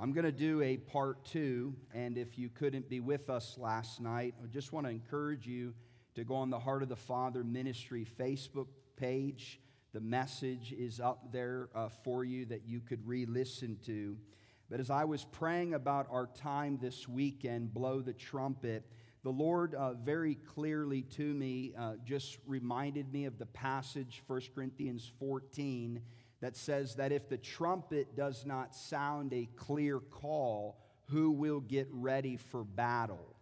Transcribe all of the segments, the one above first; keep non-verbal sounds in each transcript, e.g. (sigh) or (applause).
I'm going to do a part two, and if you couldn't be with us last night, I just want to encourage you to go on the Heart of the Father Ministry Facebook page. The message is up there uh, for you that you could re listen to. But as I was praying about our time this weekend, Blow the Trumpet, the Lord uh, very clearly to me uh, just reminded me of the passage, 1 Corinthians 14 that says that if the trumpet does not sound a clear call, who will get ready for battle?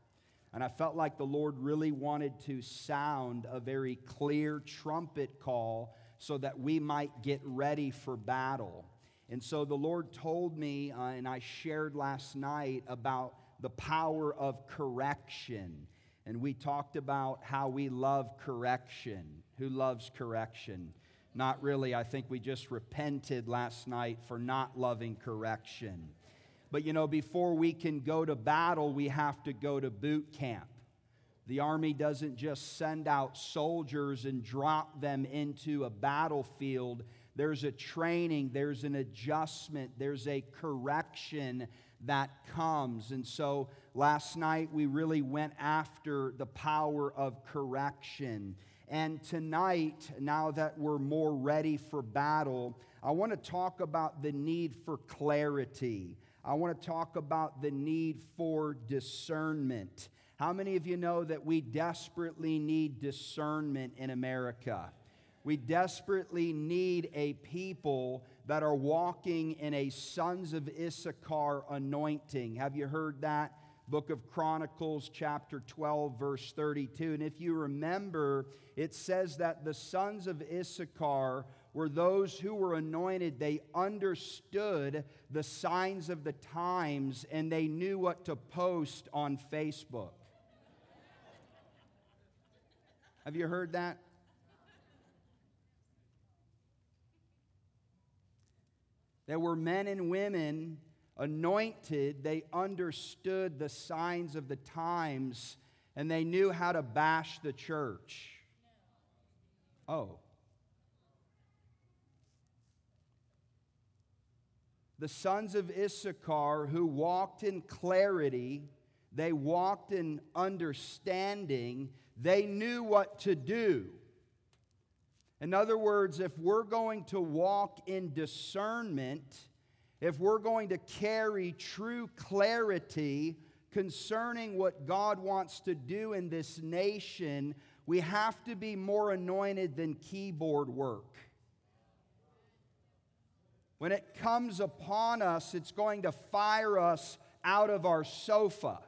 And I felt like the Lord really wanted to sound a very clear trumpet call so that we might get ready for battle. And so the Lord told me, uh, and I shared last night about the power of correction. And we talked about how we love correction. Who loves correction? Not really. I think we just repented last night for not loving correction. But you know, before we can go to battle, we have to go to boot camp. The army doesn't just send out soldiers and drop them into a battlefield. There's a training, there's an adjustment, there's a correction that comes. And so last night we really went after the power of correction. And tonight, now that we're more ready for battle, I want to talk about the need for clarity. I want to talk about the need for discernment. How many of you know that we desperately need discernment in America? We desperately need a people that are walking in a sons of Issachar anointing. Have you heard that? Book of Chronicles, chapter 12, verse 32. And if you remember, it says that the sons of Issachar were those who were anointed. They understood the signs of the times and they knew what to post on Facebook. Have you heard that? There were men and women anointed, they understood the signs of the times and they knew how to bash the church. Oh. The sons of Issachar who walked in clarity, they walked in understanding, they knew what to do. In other words, if we're going to walk in discernment, if we're going to carry true clarity concerning what God wants to do in this nation, we have to be more anointed than keyboard work. When it comes upon us, it's going to fire us out of our sofa.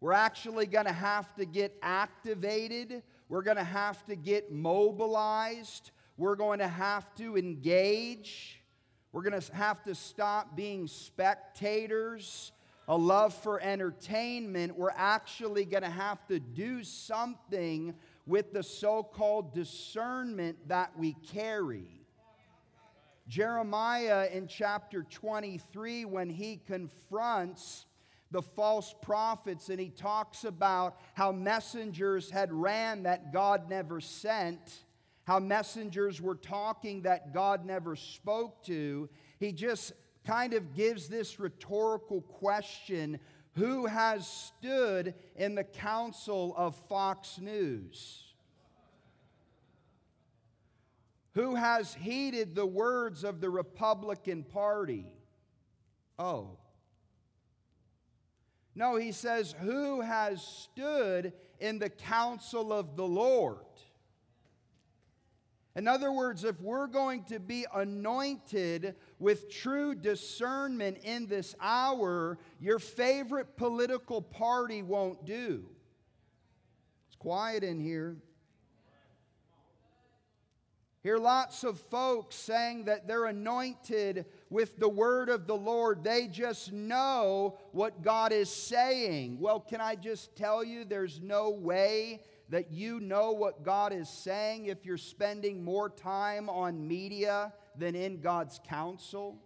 We're actually going to have to get activated. We're going to have to get mobilized. We're going to have to engage. We're going to have to stop being spectators, a love for entertainment. We're actually going to have to do something with the so called discernment that we carry. Jeremiah in chapter 23, when he confronts the false prophets and he talks about how messengers had ran that God never sent how messengers were talking that God never spoke to. He just kind of gives this rhetorical question Who has stood in the council of Fox News? Who has heeded the words of the Republican Party? Oh. No, he says, Who has stood in the council of the Lord? In other words, if we're going to be anointed with true discernment in this hour, your favorite political party won't do. It's quiet in here. Hear lots of folks saying that they're anointed with the word of the Lord. They just know what God is saying. Well, can I just tell you there's no way that you know what God is saying if you're spending more time on media than in God's counsel?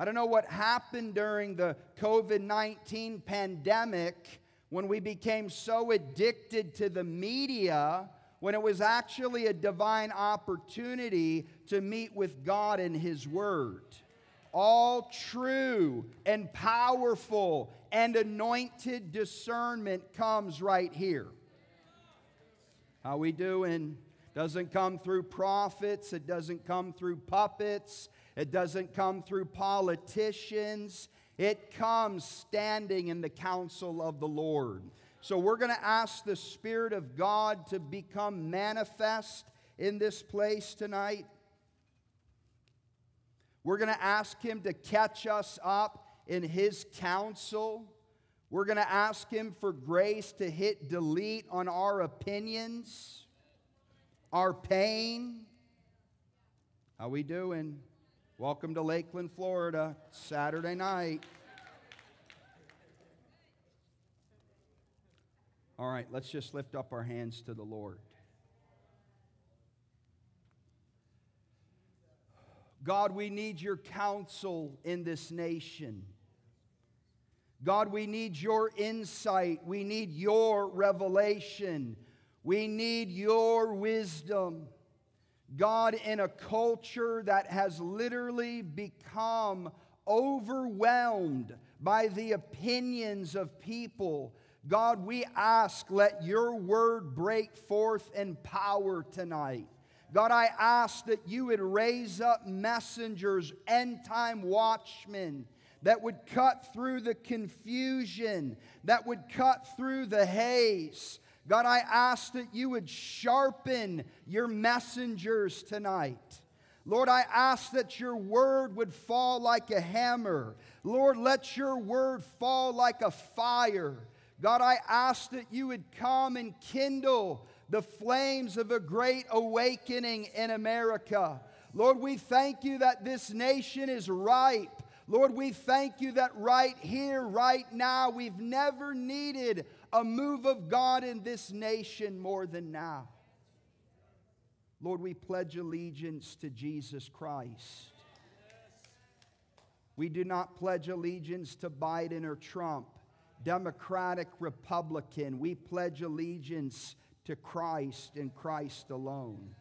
I don't know what happened during the COVID 19 pandemic when we became so addicted to the media. when it was actually a divine opportunity to meet with God in His Word. All true and powerful and anointed discernment comes right here. How we doing? Doesn't come through prophets, it doesn't come through puppets, it doesn't come through politicians. It comes standing in the counsel of the Lord. So we're going to ask the Spirit of God to become manifest in this place tonight. We're going to ask Him to catch us up in His counsel. We're going to ask Him for grace to hit delete on our opinions, our pain. How we doing? Welcome to Lakeland, Florida, Saturday night. All right, let's just lift up our hands to the Lord. God, we need your counsel in this nation. God, we need your insight. We need your revelation. We need your wisdom. God, in a culture that has literally become overwhelmed by the opinions of people, God, we ask, let your word break forth in power tonight. God, I ask that you would raise up messengers, end time watchmen that would cut through the confusion, that would cut through the haze. God, I ask that you would sharpen your messengers tonight. Lord, I ask that your word would fall like a hammer. Lord, let your word fall like a fire. God, I ask that you would come and kindle the flames of a great awakening in America. Lord, we thank you that this nation is ripe. Lord, we thank you that right here, right now, we've never needed a move of God in this nation more than now. Lord, we pledge allegiance to Jesus Christ. We do not pledge allegiance to Biden or Trump. Democratic, Republican. We pledge allegiance to Christ and Christ alone.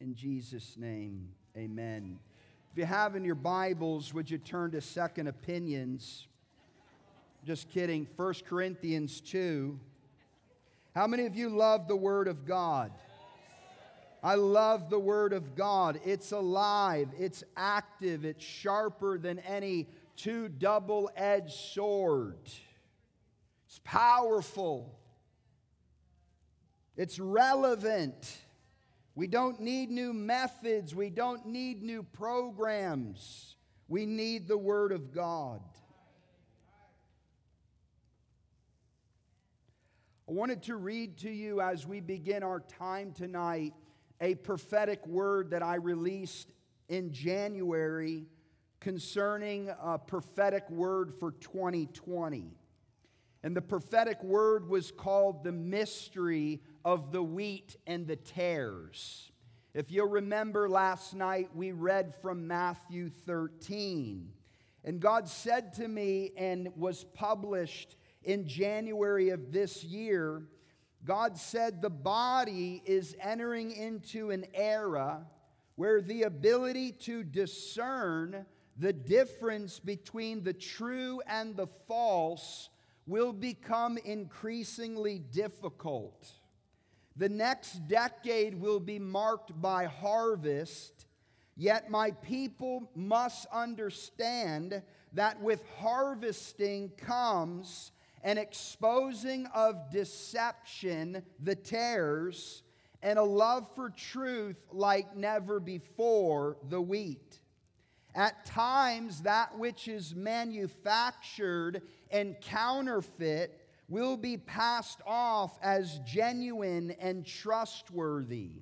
In Jesus' name, amen. If you have in your Bibles, would you turn to Second Opinions? Just kidding. 1 Corinthians 2. How many of you love the Word of God? I love the Word of God. It's alive, it's active, it's sharper than any two double edged sword. It's powerful, it's relevant. We don't need new methods, we don't need new programs. We need the Word of God. I wanted to read to you as we begin our time tonight a prophetic word that I released in January concerning a prophetic word for 2020. And the prophetic word was called the mystery of the wheat and the tares. If you'll remember last night, we read from Matthew 13. And God said to me, and was published in January of this year, God said the body is entering into an era where the ability to discern the difference between the true and the false will become increasingly difficult. The next decade will be marked by harvest, yet my people must understand that with harvesting comes an exposing of deception, the tares, and a love for truth like never before, the wheat. At times, that which is manufactured and counterfeit will be passed off as genuine and trustworthy,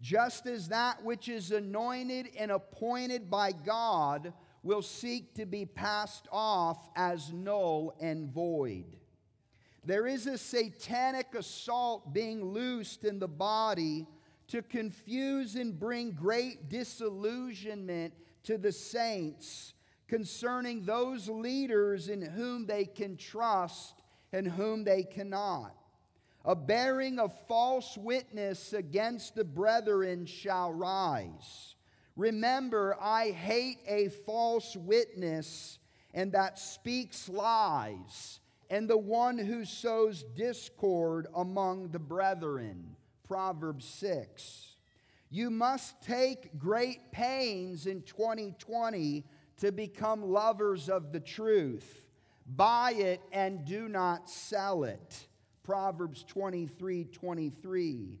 just as that which is anointed and appointed by God will seek to be passed off as null and void. There is a satanic assault being loosed in the body to confuse and bring great disillusionment to the saints concerning those leaders in whom they can trust and whom they cannot. a bearing of false witness against the brethren shall rise. Remember, I hate a false witness and that speaks lies, and the one who sows discord among the brethren. Proverbs 6. You must take great pains in 2020 to become lovers of the truth. Buy it and do not sell it. Proverbs 23 23.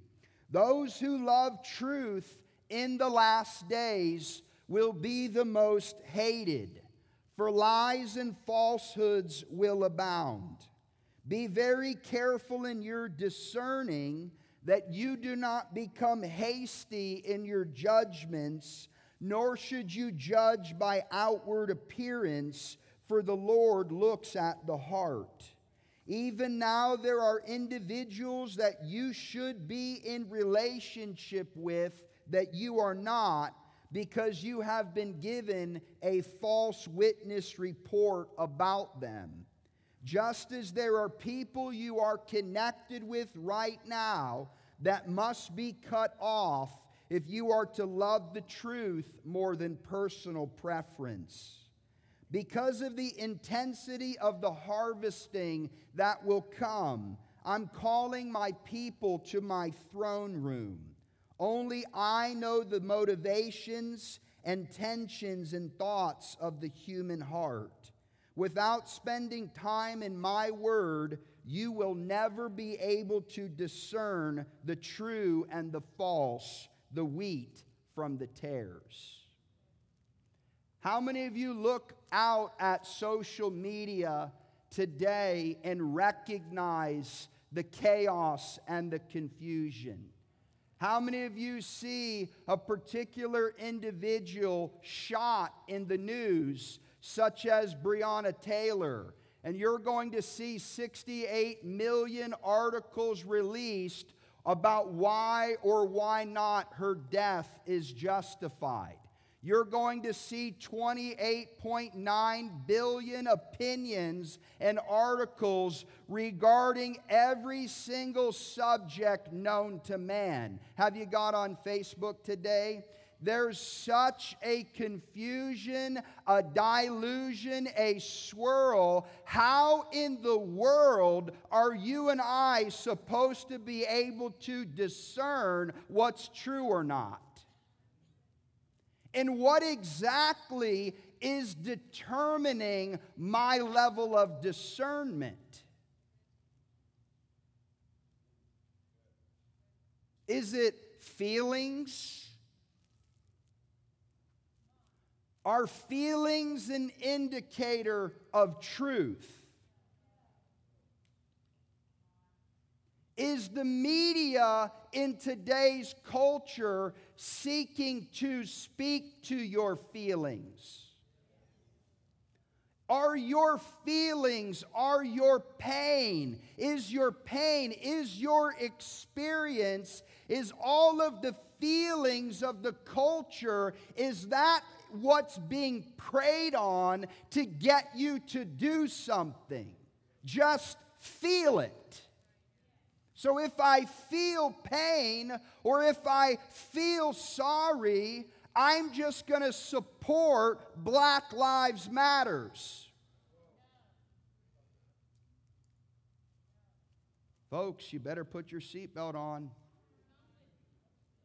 Those who love truth in the last days will be the most hated, for lies and falsehoods will abound. Be very careful in your discerning that you do not become hasty in your judgments, nor should you judge by outward appearance, for the Lord looks at the heart. Even now, there are individuals that you should be in relationship with that you are not because you have been given a false witness report about them. Just as there are people you are connected with right now that must be cut off if you are to love the truth more than personal preference because of the intensity of the harvesting that will come, I'm calling my people to my throne room. Only I know the motivations and tensions and thoughts of the human heart. Without spending time in my word, you will never be able to discern the true and the false, the wheat from the tares. How many of you look out at social media today and recognize the chaos and the confusion? How many of you see a particular individual shot in the news, such as Breonna Taylor? And you're going to see 68 million articles released about why or why not her death is justified you're going to see 28.9 billion opinions and articles regarding every single subject known to man. Have you got on Facebook today? There's such a confusion, a delusion, a swirl. How in the world are you and I supposed to be able to discern what's true or not? And what exactly is determining my level of discernment? Is it feelings? Are feelings an indicator of truth? Is the media in today's culture seeking to speak to your feelings? Are your feelings, are your pain, is your pain, is your experience, is all of the feelings of the culture, is that what's being preyed on to get you to do something? Just feel it. So if I feel pain or if I feel sorry, I'm just going to support Black Lives Matters. Folks, you better put your seatbelt on.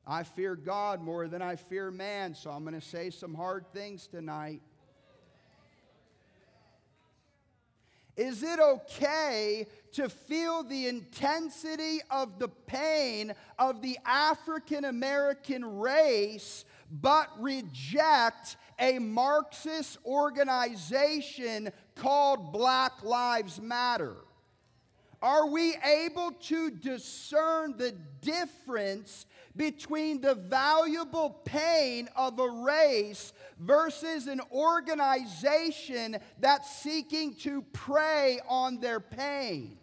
I fear God more than I fear man, so I'm going to say some hard things tonight. Is it okay to feel the intensity of the pain of the African American race, but reject a Marxist organization called Black Lives Matter? Are we able to discern the difference between the valuable pain of a race versus an organization that's seeking to prey on their pain?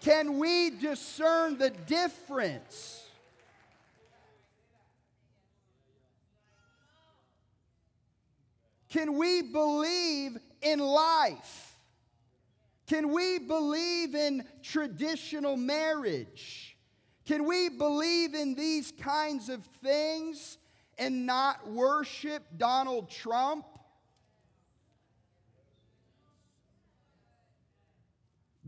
Can we discern the difference? Can we believe in life? Can we believe in traditional marriage? Can we believe in these kinds of things and not worship Donald Trump?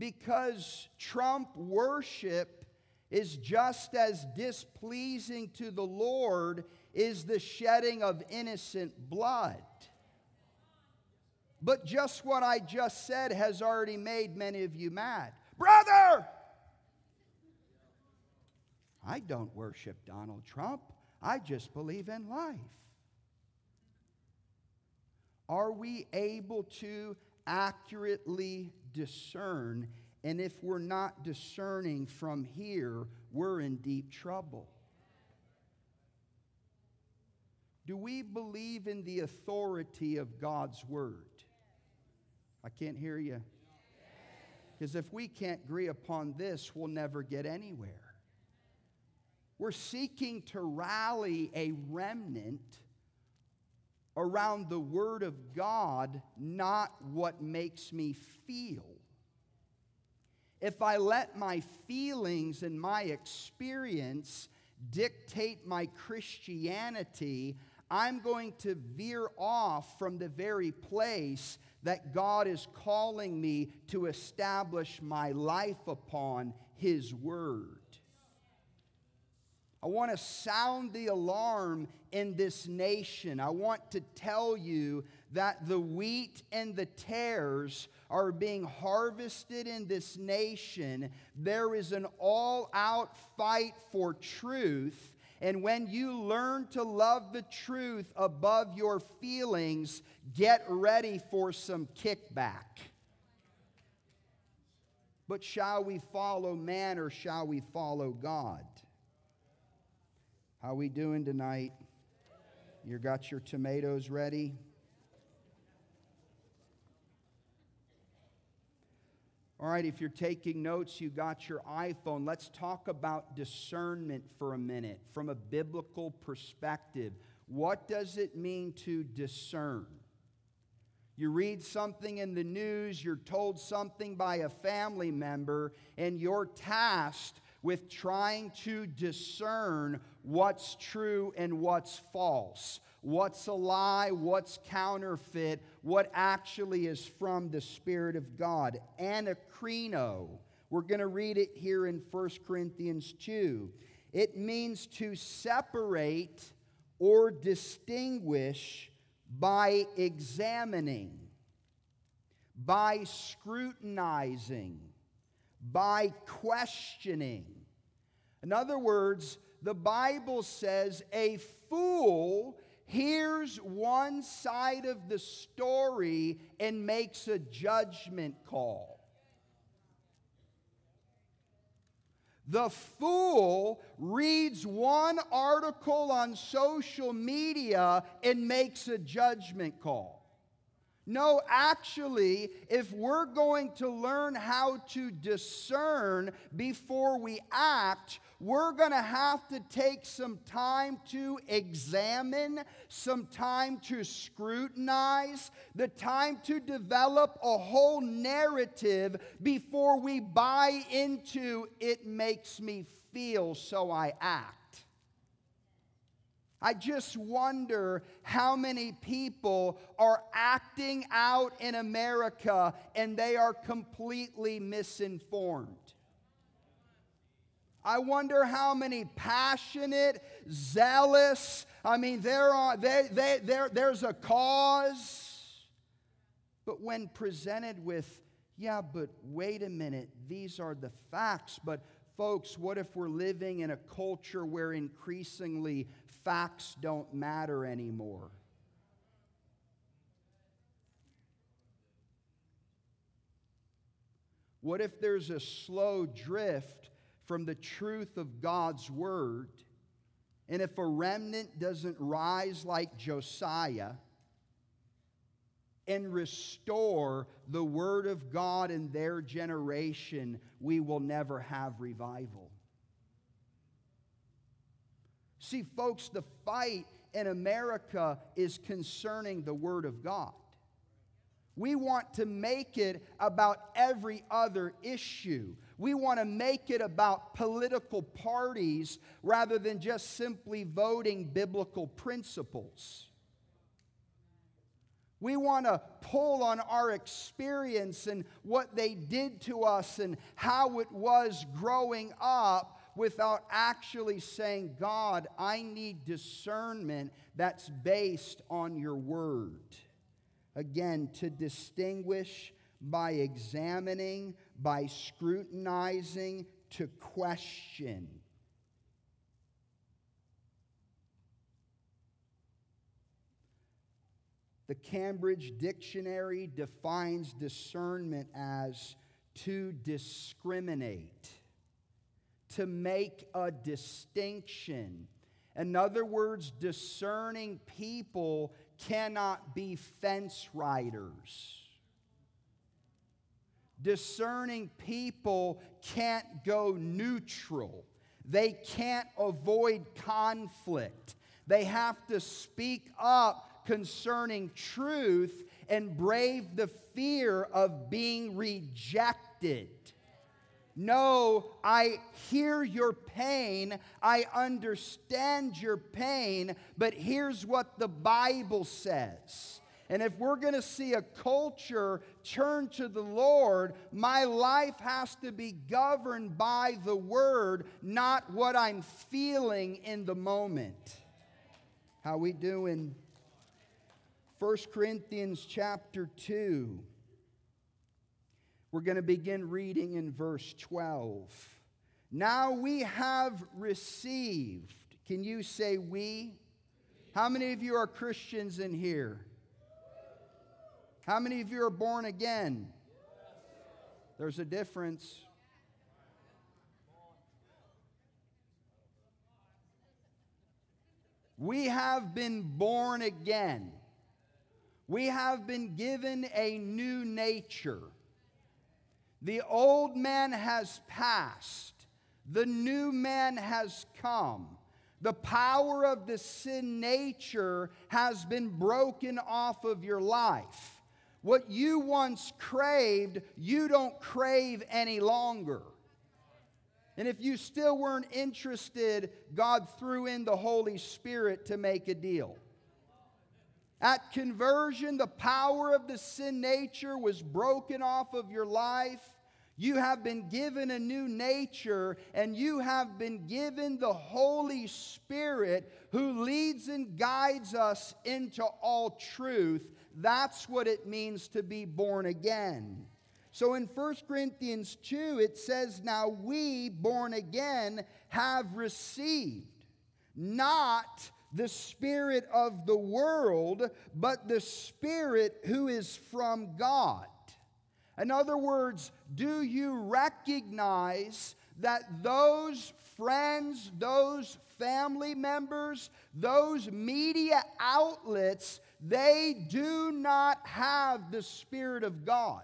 Because Trump worship is just as displeasing to the Lord is the shedding of innocent blood. But just what I just said has already made many of you mad. Brother! I don't worship Donald Trump. I just believe in life. Are we able to accurately discern? And if we're not discerning from here, we're in deep trouble. Do we believe in the authority of God's word? I can't hear you. Because if we can't agree upon this, we'll never get anywhere. We're seeking to rally a remnant around the Word of God, not what makes me feel. If I let my feelings and my experience dictate my Christianity, I'm going to veer off from the very place that God is calling me to establish my life upon His Word. I want to sound the alarm in this nation. I want to tell you that the wheat and the tares are being harvested in this nation. There is an all out fight for truth. And when you learn to love the truth above your feelings, get ready for some kickback. But shall we follow man or shall we follow God? How we doing tonight? You got your tomatoes ready? All right, if you're taking notes, you got your iPhone. Let's talk about discernment for a minute from a biblical perspective. What does it mean to discern? You read something in the news, you're told something by a family member, and you're tasked with trying to discern what's true and what's false, what's a lie, what's counterfeit, what actually is from the Spirit of God. Anakrino. We're going to read it here in 1 Corinthians 2. It means to separate or distinguish by examining, by scrutinizing, by questioning. In other words, the Bible says a fool hears one side of the story and makes a judgment call. The fool reads one article on social media and makes a judgment call. No, actually, if we're going to learn how to discern before we act, we're going to have to take some time to examine, some time to scrutinize, the time to develop a whole narrative before we buy into it makes me feel, so I act. I just wonder how many people are acting out in America and they are completely misinformed. I wonder how many passionate, zealous, I mean, there are, they, they, there, there's a cause. But when presented with, yeah, but wait a minute, these are the facts. But folks, what if we're living in a culture where increasingly facts don't matter anymore. What if there's a slow drift from the truth of God's word? And if a remnant doesn't rise like Josiah and restore the word of God in their generation, we will never have revival. See, folks, the fight in America is concerning the Word of God. We want to make it about every other issue. We want to make it about political parties rather than just simply voting biblical principles. We want to pull on our experience and what they did to us and how it was growing up without actually saying, God, I need discernment that's based on your word. Again, to distinguish by examining, by scrutinizing, to question. The Cambridge Dictionary defines discernment as to discriminate, to make a distinction. In other words, discerning people cannot be fence riders. Discerning people can't go neutral. They can't avoid conflict. They have to speak up concerning truth and brave the fear of being rejected. No, I hear your pain. I understand your pain. But here's what the Bible says. And if we're going to see a culture turn to the Lord, my life has to be governed by the word, not what I'm feeling in the moment. How we doing? 1 Corinthians chapter 2. We're going to begin reading in verse 12. Now we have received. Can you say we? How many of you are Christians in here? How many of you are born again? There's a difference. We have been born again. We have been given a new nature. The old man has passed, the new man has come. The power of the sin nature has been broken off of your life. What you once craved, you don't crave any longer. And if you still weren't interested, God threw in the Holy Spirit to make a deal. At conversion, the power of the sin nature was broken off of your life. You have been given a new nature, and you have been given the Holy Spirit who leads and guides us into all truth. That's what it means to be born again. So in 1 Corinthians 2, it says, Now we, born again, have received not the Spirit of the world, but the Spirit who is from God. In other words, do you recognize that those friends, those family members, those media outlets, they do not have the Spirit of God?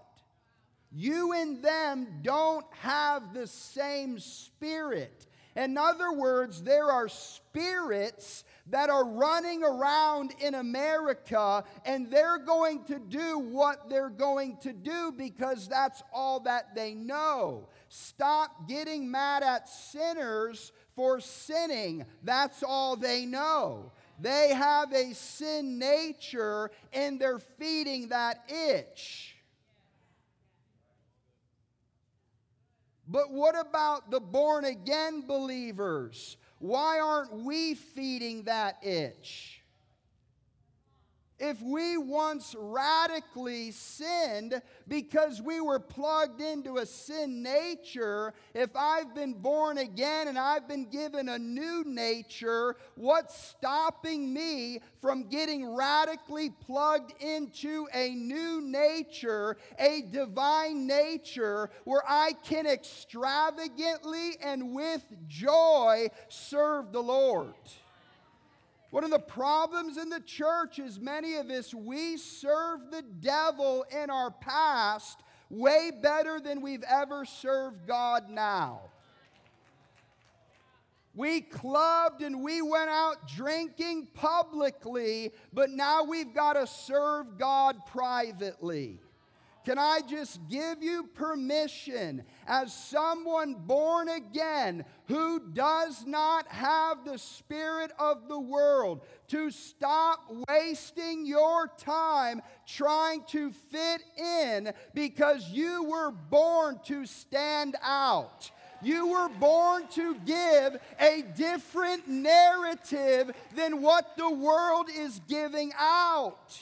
You and them don't have the same spirit. In other words, there are spirits that are running around in America and they're going to do what they're going to do because that's all that they know. Stop getting mad at sinners for sinning. That's all they know. They have a sin nature and they're feeding that itch. But what about the born again believers? Why aren't we feeding that itch? If we once radically sinned because we were plugged into a sin nature, if I've been born again and I've been given a new nature, what's stopping me from getting radically plugged into a new nature, a divine nature, where I can extravagantly and with joy serve the Lord? One of the problems in the church is many of us, we serve the devil in our past way better than we've ever served God now. We clubbed and we went out drinking publicly, but now we've got to serve God privately. Can I just give you permission as someone born again who does not have the spirit of the world to stop wasting your time trying to fit in because you were born to stand out? You were born to give a different narrative than what the world is giving out.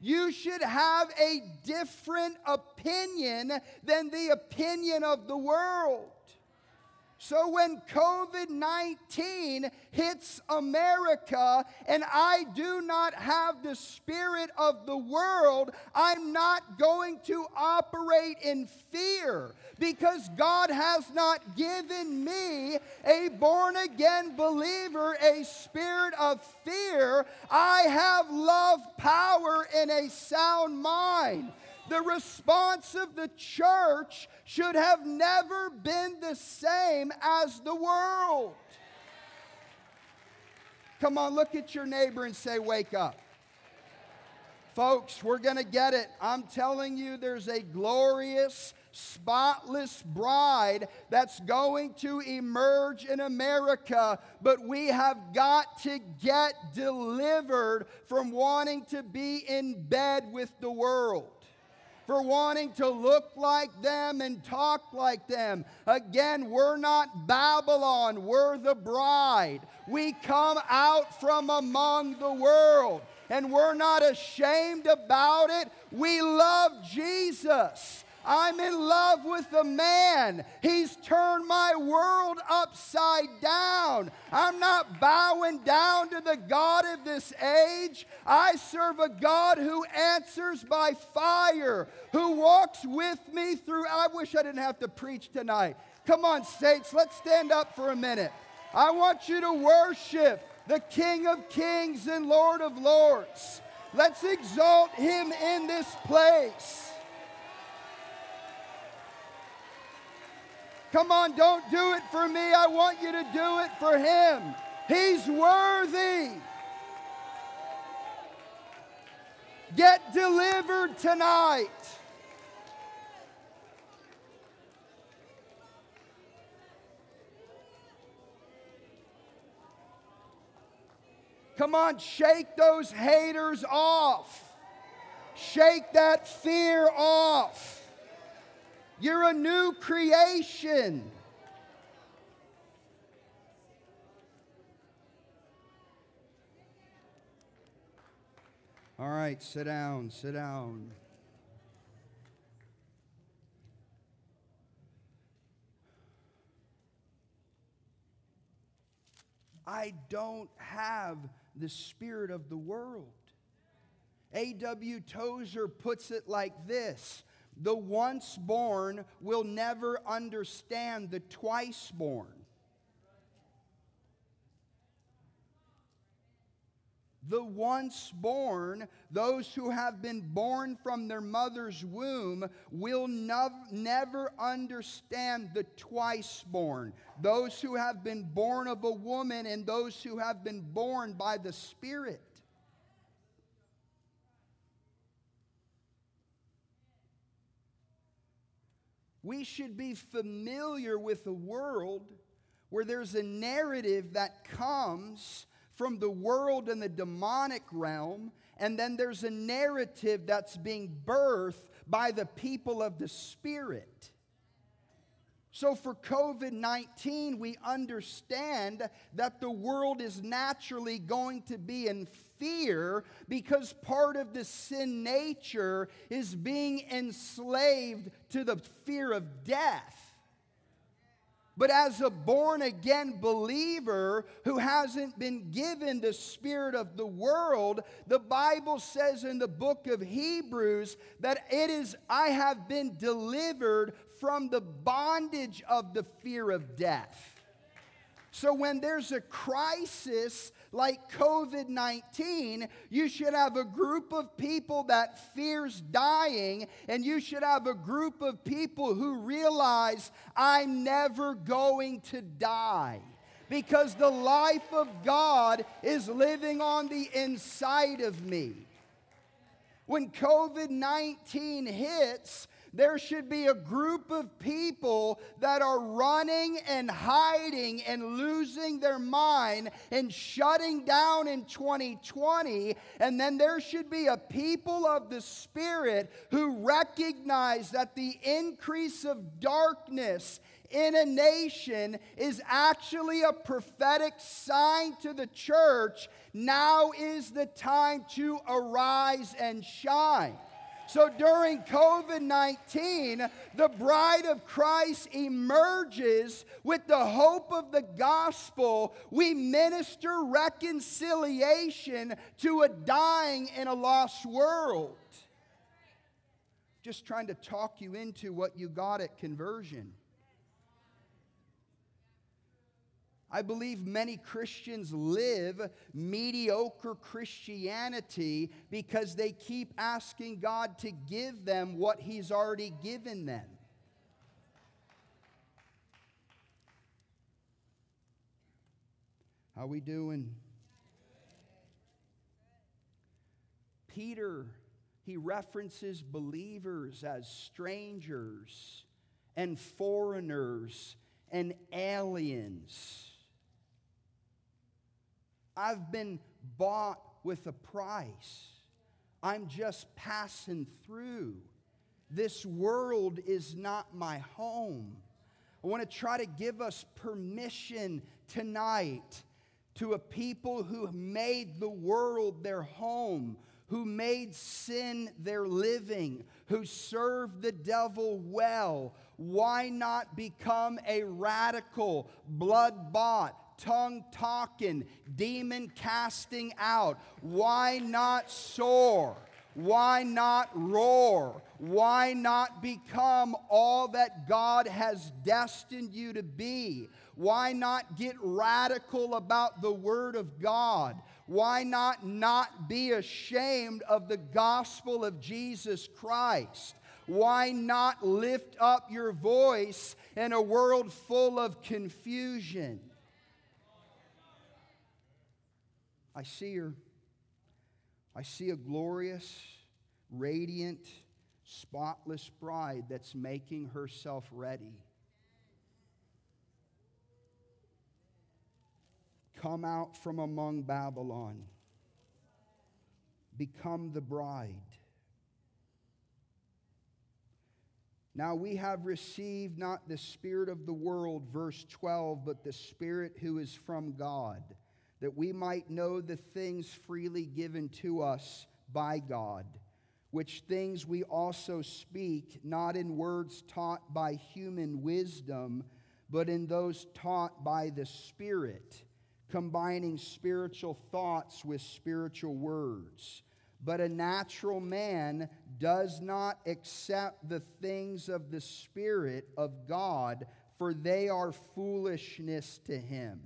You should have a different opinion than the opinion of the world. So when COVID 19 hits America and I do not have the spirit of the world, I'm not going to operate in fear because God has not given me, a born again believer, a spirit of fear. I have love, power, and a sound mind. The response of the church should have never been the same as the world. Come on, look at your neighbor and say, Wake up. Folks, we're going to get it. I'm telling you, there's a glorious, spotless bride that's going to emerge in America, but we have got to get delivered from wanting to be in bed with the world for wanting to look like them and talk like them. Again, we're not Babylon, we're the bride. We come out from among the world and we're not ashamed about it. We love Jesus. I'm in love with the man. He's turned my world upside down. I'm not bowing down to the God of this age. I serve a God who answers by fire, who walks with me through. I wish I didn't have to preach tonight. Come on, saints, let's stand up for a minute. I want you to worship the King of Kings and Lord of Lords. Let's exalt him in this place. Come on, don't do it for me. I want you to do it for him. He's worthy. Get delivered tonight. Come on, shake those haters off. Shake that fear off. You're a new creation. All right, sit down, sit down. I don't have the spirit of the world. A.W. Tozer puts it like this the once born will never understand the twice born. The once born, those who have been born from their mother's womb, will never understand the twice born. Those who have been born of a woman and those who have been born by the Spirit. We should be familiar with a world where there's a narrative that comes from the world and the demonic realm, and then there's a narrative that's being birthed by the people of the Spirit. So, for COVID 19, we understand that the world is naturally going to be in fear because part of the sin nature is being enslaved to the fear of death. But as a born again believer who hasn't been given the spirit of the world, the Bible says in the book of Hebrews that it is, I have been delivered from the bondage of the fear of death. So when there's a crisis like COVID 19, you should have a group of people that fears dying, and you should have a group of people who realize, I'm never going to die. because the life of God is living on the inside of me. When COVID 19 hits, there should be a group of people that are running and hiding and losing their mind and shutting down in 2020. And then there should be a people of the Spirit who recognize that the increase of darkness in a nation is actually a prophetic sign to the church. Now is the time to arise and shine. So during COVID 19, the bride of Christ emerges with the hope of the gospel. We minister reconciliation to a dying and a lost world. Just trying to talk you into what you got at conversion. I believe many Christians live mediocre Christianity because they keep asking God to give them what He's already given them. How we doing? Peter, he references believers as strangers and foreigners and aliens. I've been bought with a price. I'm just passing through. This world is not my home. I want to try to give us permission tonight to a people who made the world their home, who made sin their living, who served the devil well. Why not become a radical, blood bought, tongue talking, demon casting out. Why not soar? Why not roar? Why not become all that God has destined you to be? Why not get radical about the Word of God? Why not not be ashamed of the gospel of Jesus Christ? Why not lift up your voice in a world full of confusion? I see her. I see a glorious, radiant, spotless bride that's making herself ready. Come out from among Babylon. Become the bride. Now we have received not the Spirit of the world, verse 12, but the Spirit who is from God that we might know the things freely given to us by God, which things we also speak, not in words taught by human wisdom, but in those taught by the Spirit, combining spiritual thoughts with spiritual words. But a natural man does not accept the things of the Spirit of God, for they are foolishness to him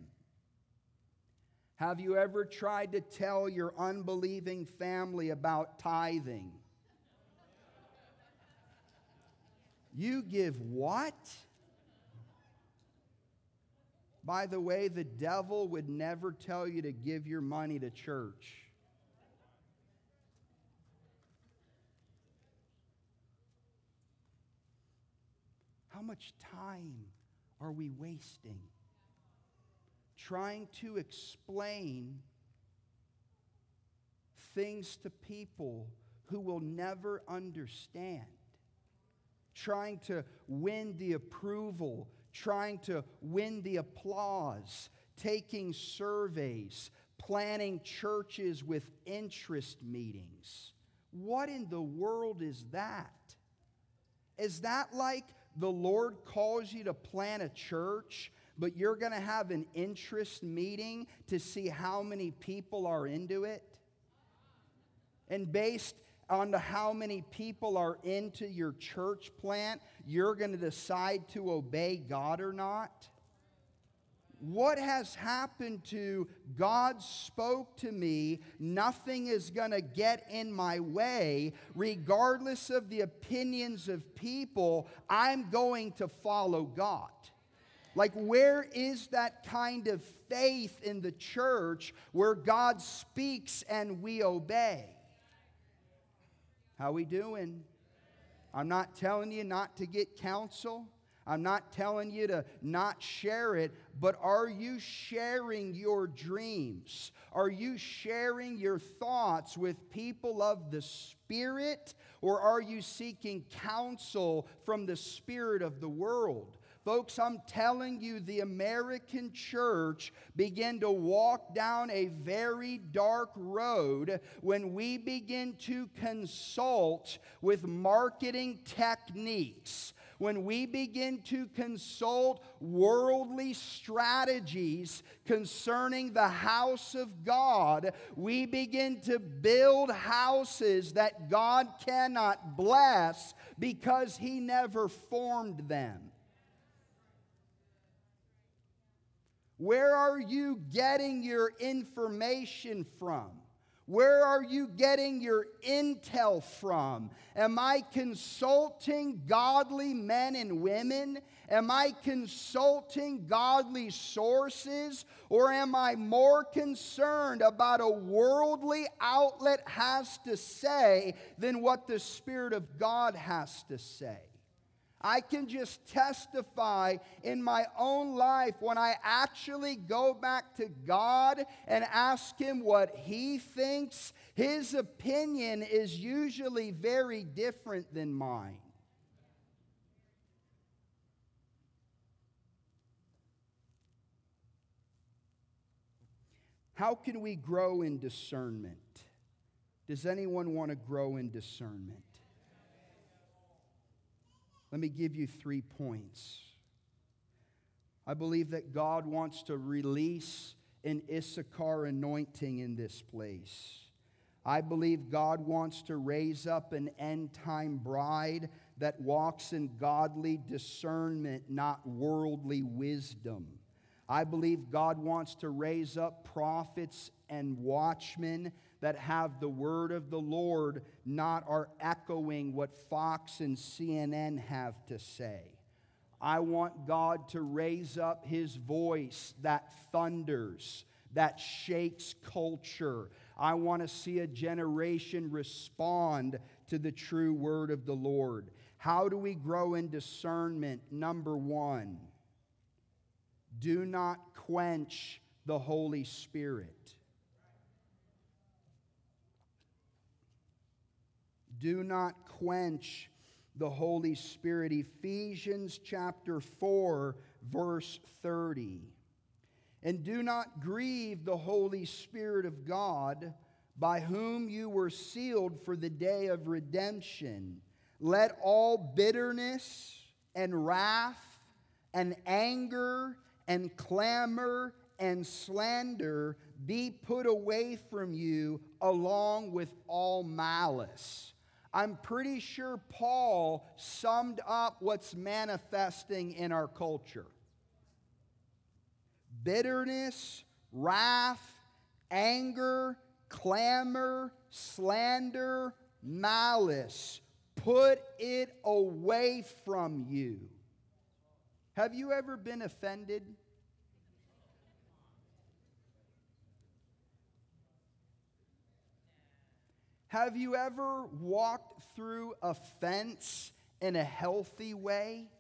have you ever tried to tell your unbelieving family about tithing? You give what? By the way, the devil would never tell you to give your money to church. How much time are we wasting? Trying to explain things to people who will never understand, trying to win the approval, trying to win the applause, taking surveys, planning churches with interest meetings. What in the world is that? Is that like the Lord calls you to plant a church but you're going to have an interest meeting to see how many people are into it. And based on how many people are into your church plant, you're going to decide to obey God or not. What has happened to God spoke to me, nothing is going to get in my way, regardless of the opinions of people, I'm going to follow God. Like, where is that kind of faith in the church where God speaks and we obey? How we doing? I'm not telling you not to get counsel. I'm not telling you to not share it, but are you sharing your dreams? Are you sharing your thoughts with people of the Spirit? Or are you seeking counsel from the Spirit of the world? Folks, I'm telling you, the American church began to walk down a very dark road when we begin to consult with marketing techniques when we begin to consult worldly strategies concerning the house of God, we begin to build houses that God cannot bless because He never formed them. Where are you getting your information from? Where are you getting your intel from? Am I consulting godly men and women? Am I consulting godly sources? Or am I more concerned about a worldly outlet has to say than what the Spirit of God has to say? I can just testify in my own life when I actually go back to God and ask Him what He thinks. His opinion is usually very different than mine. How can we grow in discernment? Does anyone want to grow in discernment? Let me give you three points. I believe that God wants to release an Issachar anointing in this place. I believe God wants to raise up an end time bride that walks in godly discernment, not worldly wisdom. I believe God wants to raise up prophets and watchmen that have the word of the Lord, not are echoing what Fox and CNN have to say. I want God to raise up his voice that thunders, that shakes culture. I want to see a generation respond to the true word of the Lord. How do we grow in discernment? Number one, do not quench the Holy Spirit. Do not quench the Holy Spirit. Ephesians chapter 4, verse 30. And do not grieve the Holy Spirit of God, by whom you were sealed for the day of redemption. Let all bitterness and wrath and anger and clamor and slander be put away from you, along with all malice. I'm pretty sure Paul summed up what's manifesting in our culture bitterness, wrath, anger, clamor, slander, malice. Put it away from you. Have you ever been offended? Have you ever walked through a fence in a healthy way?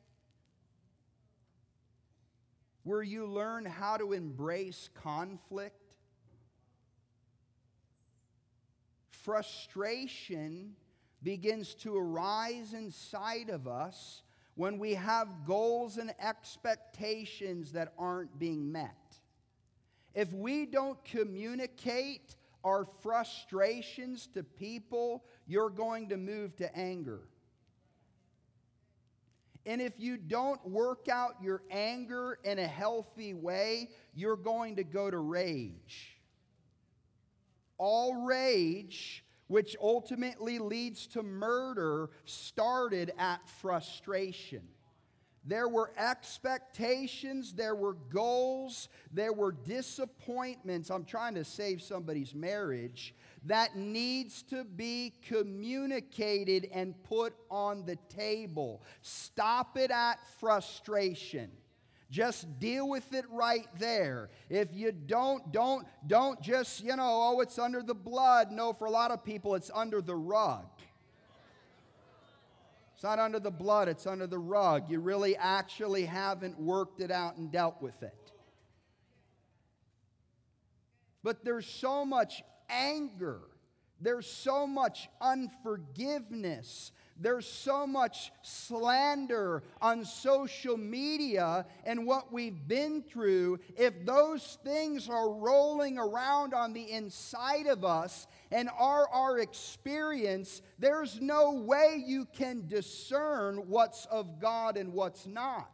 Where you learn how to embrace conflict? Frustration begins to arise inside of us when we have goals and expectations that aren't being met. If we don't communicate our frustrations to people, you're going to move to anger. And if you don't work out your anger in a healthy way, you're going to go to rage. All rage, which ultimately leads to murder, started at frustration. There were expectations, there were goals, there were disappointments. I'm trying to save somebody's marriage that needs to be communicated and put on the table. Stop it at frustration. just deal with it right there. If you don't, don't, don't just, you know, oh, it's under the blood. No, for a lot of people, it's under the rug. It's not under the blood, it's under the rug. You really actually haven't worked it out and dealt with it. But there's so much anger, there's so much unforgiveness, there's so much slander on social media and what we've been through. If those things are rolling around on the inside of us and are our experience, there's no way you can discern what's of God and what's not.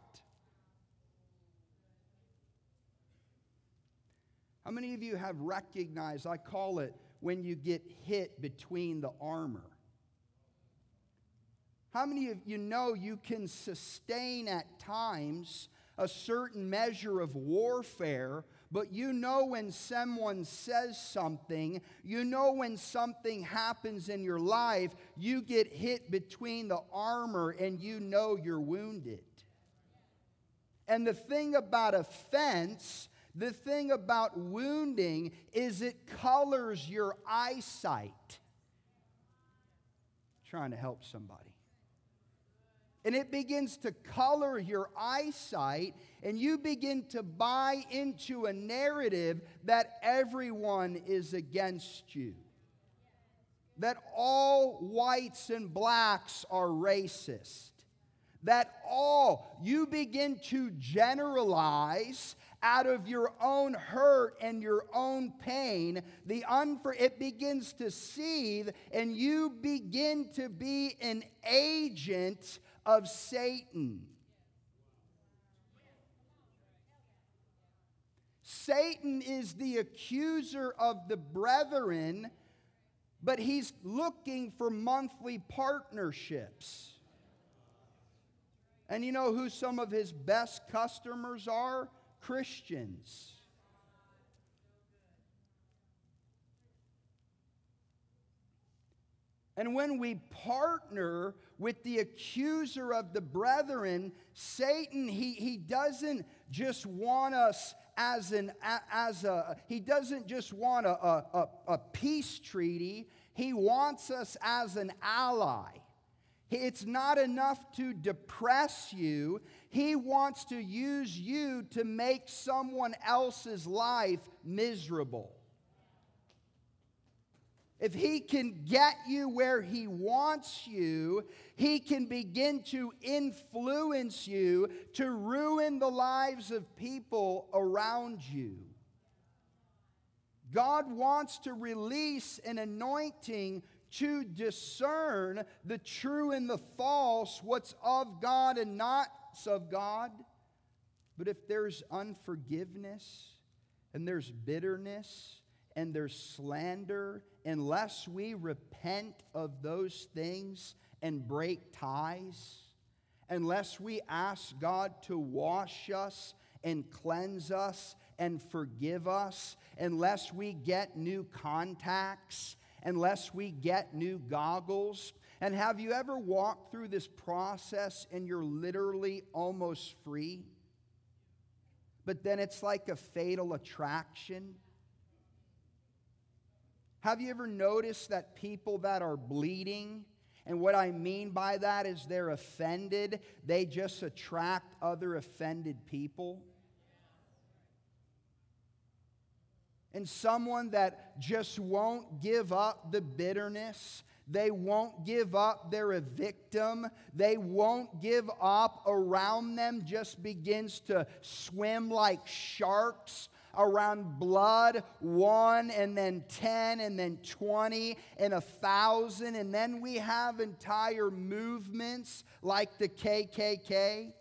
How many of you have recognized, I call it when you get hit between the armor? How many of you know you can sustain at times a certain measure of warfare, but you know when someone says something, you know when something happens in your life, you get hit between the armor and you know you're wounded. And the thing about offense, the thing about wounding is it colors your eyesight. trying to help somebody and it begins to color your eyesight, and you begin to buy into a narrative that everyone is against you. That all whites and blacks are racist. That all, you begin to generalize out of your own hurt and your own pain, the unfor- it begins to seethe, and you begin to be an agent of Satan. Satan is the accuser of the brethren, but he's looking for monthly partnerships. And you know who some of his best customers are? Christians. And when we partner with the accuser of the brethren, Satan, he, he doesn't just want us as an as a he doesn't just want a, a, a peace treaty, he wants us as an ally. It's not enough to depress you. He wants to use you to make someone else's life miserable. If he can get you where he wants you, he can begin to influence you to ruin the lives of people around you. God wants to release an anointing to discern the true and the false, what's of God and not of God. But if there's unforgiveness and there's bitterness, and there's slander, unless we repent of those things and break ties, unless we ask God to wash us and cleanse us and forgive us, unless we get new contacts, unless we get new goggles. And have you ever walked through this process and you're literally almost free? But then it's like a fatal attraction have you ever noticed that people that are bleeding, and what I mean by that is they're offended, they just attract other offended people? And someone that just won't give up the bitterness, they won't give up they're a victim. They won't give up around them, just begins to swim like sharks around blood, one and then 10 and then 20 and a thousand. And then we have entire movements like the KKK.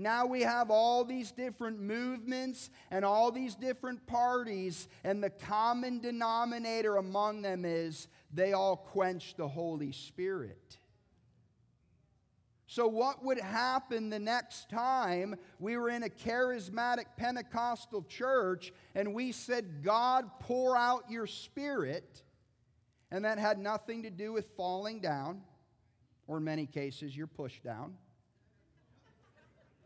Now we have all these different movements and all these different parties, and the common denominator among them is they all quench the Holy Spirit. So, what would happen the next time we were in a charismatic Pentecostal church and we said, God, pour out your spirit? And that had nothing to do with falling down, or in many cases, you're pushed down.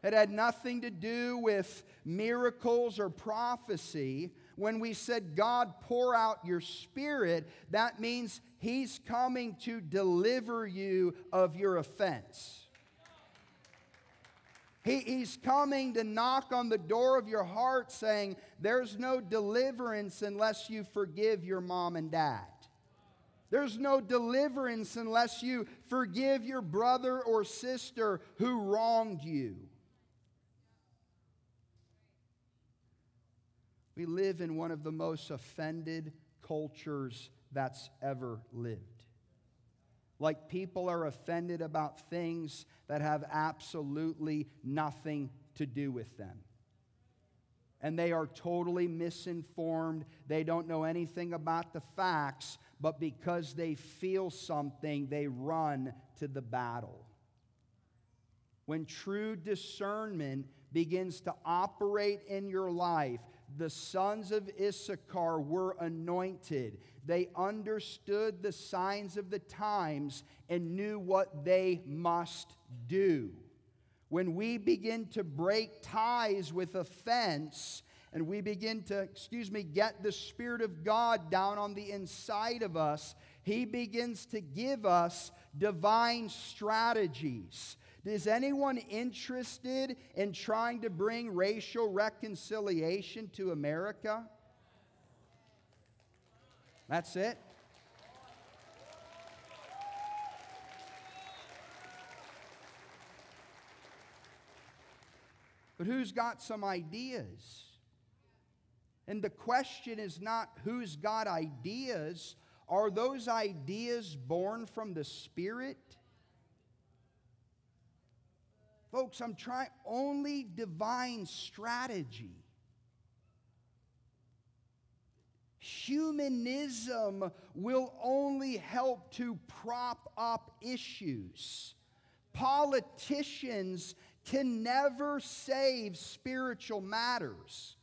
It had nothing to do with miracles or prophecy. When we said, God, pour out your spirit, that means He's coming to deliver you of your offense. He, he's coming to knock on the door of your heart saying, There's no deliverance unless you forgive your mom and dad. There's no deliverance unless you forgive your brother or sister who wronged you. We live in one of the most offended cultures that's ever lived. Like people are offended about things that have absolutely nothing to do with them. And they are totally misinformed. They don't know anything about the facts, but because they feel something, they run to the battle. When true discernment begins to operate in your life, the sons of Issachar were anointed. They understood the signs of the times and knew what they must do. When we begin to break ties with offense, and we begin to, excuse me, get the Spirit of God down on the inside of us, He begins to give us divine strategies. Is anyone interested in trying to bring racial reconciliation to America? That's it. But who's got some ideas? And the question is not who's got ideas, are those ideas born from the Spirit? Folks, I'm trying only divine strategy. Humanism will only help to prop up issues. Politicians can never save spiritual matters.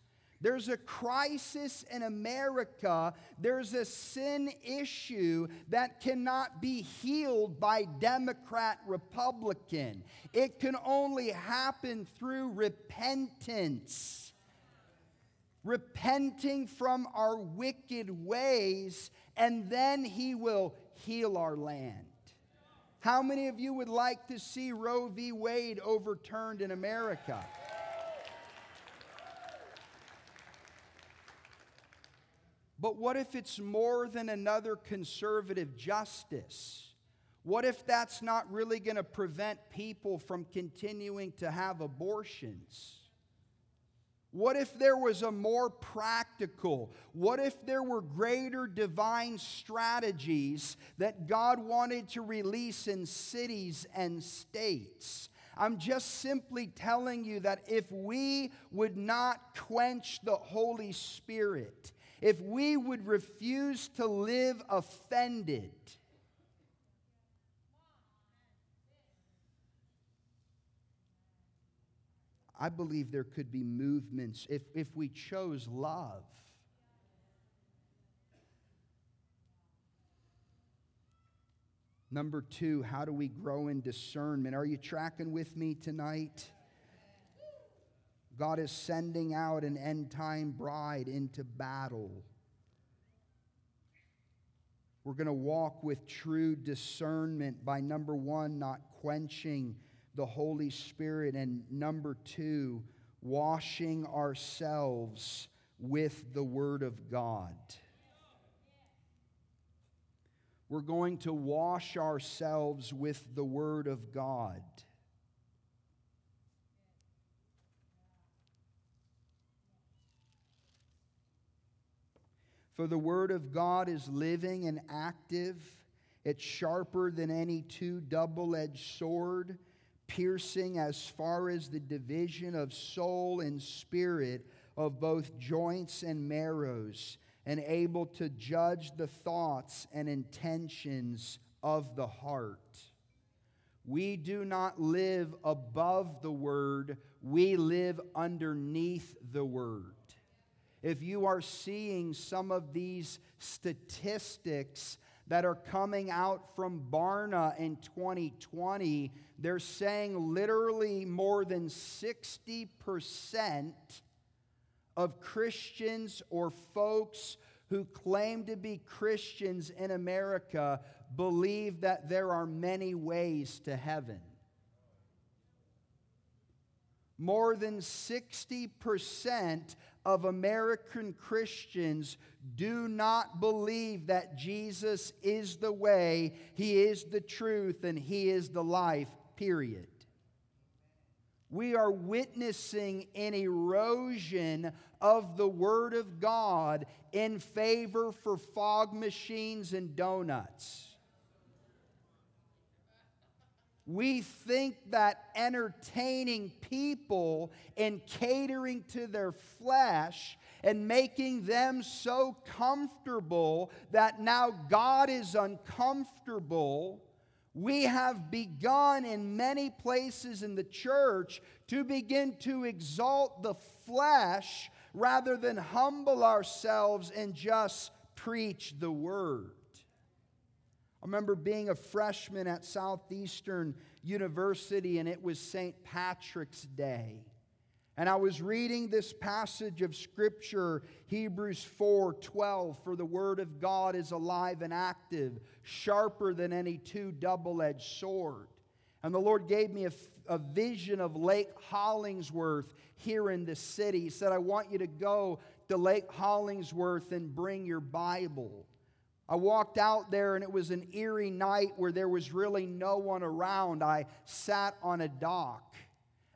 There's a crisis in America. There's a sin issue that cannot be healed by Democrat, Republican. It can only happen through repentance. Repenting from our wicked ways, and then He will heal our land. How many of you would like to see Roe v. Wade overturned in America? But what if it's more than another conservative justice? What if that's not really going to prevent people from continuing to have abortions? What if there was a more practical, what if there were greater divine strategies that God wanted to release in cities and states? I'm just simply telling you that if we would not quench the Holy Spirit, if we would refuse to live offended, I believe there could be movements if, if we chose love. Number two, how do we grow in discernment? Are you tracking with me tonight? God is sending out an end time bride into battle. We're going to walk with true discernment by number one, not quenching the Holy Spirit, and number two, washing ourselves with the Word of God. We're going to wash ourselves with the Word of God. For the word of God is living and active. It's sharper than any two double edged sword, piercing as far as the division of soul and spirit, of both joints and marrows, and able to judge the thoughts and intentions of the heart. We do not live above the word, we live underneath the word if you are seeing some of these statistics that are coming out from Barna in 2020, they're saying literally more than 60% of Christians or folks who claim to be Christians in America believe that there are many ways to heaven. More than 60% of American Christians do not believe that Jesus is the way, He is the truth, and He is the life, period. We are witnessing an erosion of the Word of God in favor for fog machines and donuts. We think that entertaining people and catering to their flesh and making them so comfortable that now God is uncomfortable. We have begun in many places in the church to begin to exalt the flesh rather than humble ourselves and just preach the word. I remember being a freshman at Southeastern University, and it was St. Patrick's Day. And I was reading this passage of Scripture, Hebrews 4 12, for the Word of God is alive and active, sharper than any two double edged sword. And the Lord gave me a, a vision of Lake Hollingsworth here in the city. He said, I want you to go to Lake Hollingsworth and bring your Bible. I walked out there and it was an eerie night where there was really no one around. I sat on a dock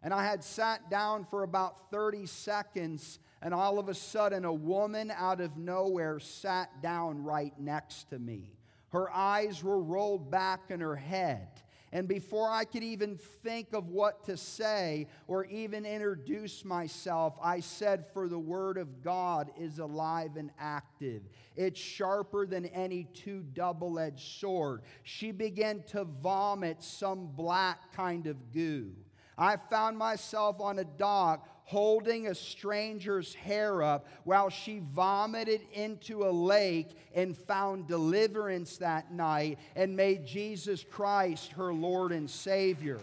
and I had sat down for about 30 seconds, and all of a sudden, a woman out of nowhere sat down right next to me. Her eyes were rolled back in her head. And before I could even think of what to say or even introduce myself, I said, For the word of God is alive and active. It's sharper than any two double edged sword. She began to vomit some black kind of goo. I found myself on a dock holding a stranger's hair up while she vomited into a lake and found deliverance that night and made Jesus Christ her Lord and Savior.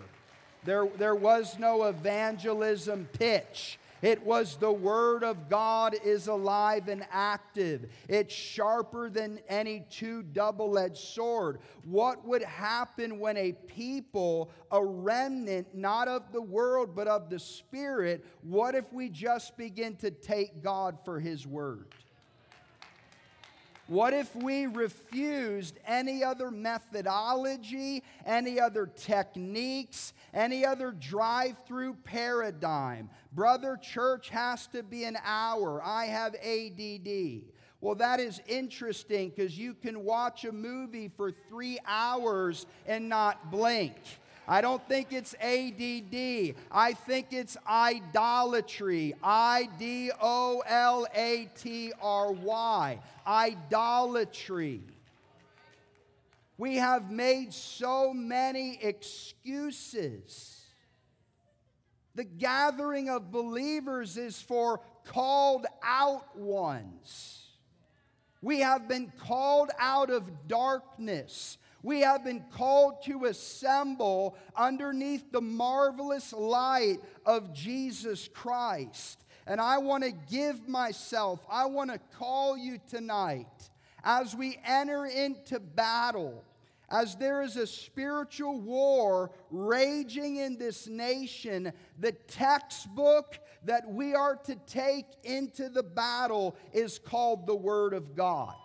There, there was no evangelism pitch. It was the Word of God is alive and active. It's sharper than any two double edged sword. What would happen when a people, a remnant, not of the world, but of the Spirit, what if we just begin to take God for His Word? What if we refused any other methodology, any other techniques, any other drive through paradigm? Brother, church has to be an hour. I have ADD. Well, that is interesting because you can watch a movie for three hours and not blink. I don't think it's ADD. I think it's idolatry. I D O L A T R Y. Idolatry. We have made so many excuses. The gathering of believers is for called out ones. We have been called out of darkness. We have been called to assemble underneath the marvelous light of Jesus Christ. And I want to give myself, I want to call you tonight as we enter into battle, as there is a spiritual war raging in this nation, the textbook that we are to take into the battle is called the Word of God.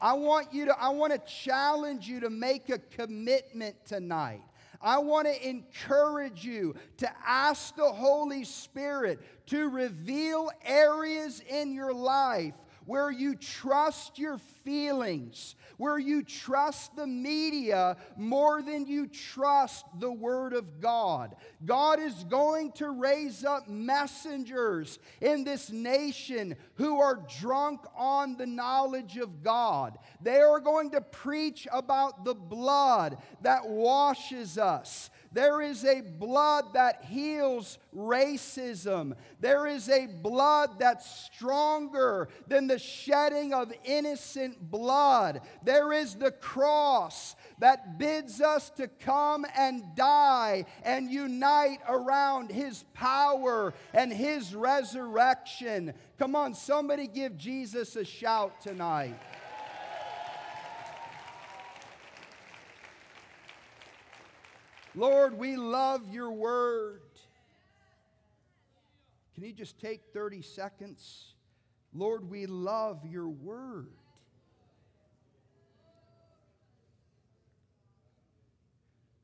I want you to, I want to challenge you to make a commitment tonight. I want to encourage you to ask the Holy Spirit to reveal areas in your life where you trust your feelings, where you trust the media more than you trust the Word of God. God is going to raise up messengers in this nation who are drunk on the knowledge of God. They are going to preach about the blood that washes us There is a blood that heals racism. There is a blood that's stronger than the shedding of innocent blood. There is the cross that bids us to come and die and unite around his power and his resurrection. Come on, somebody give Jesus a shout tonight. Lord, we love your word. Can you just take 30 seconds? Lord, we love your word.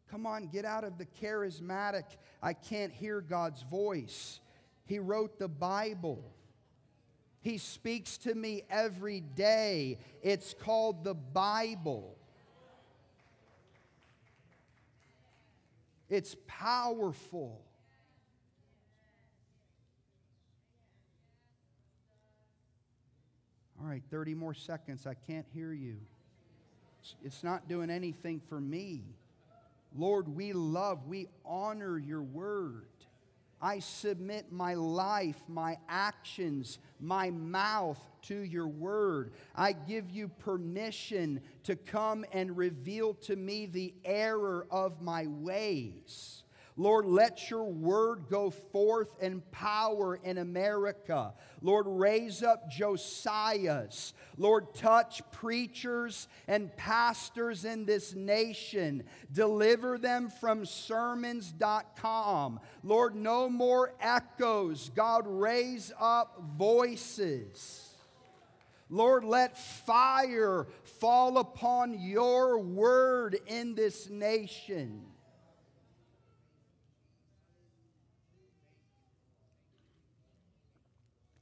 Come on, get out of the charismatic, I can't hear God's voice. He wrote the Bible. He speaks to me every day. It's called the Bible. It's powerful. All right, 30 more seconds. I can't hear you. It's not doing anything for me. Lord, we love, we honor your word. I submit my life, my actions, my mouth to your word. I give you permission to come and reveal to me the error of my ways. Lord, let your word go forth in power in America. Lord, raise up Josiahs. Lord, touch preachers and pastors in this nation. Deliver them from sermons.com. Lord, no more echoes. God, raise up voices. Lord, let fire fall upon your word in this nation.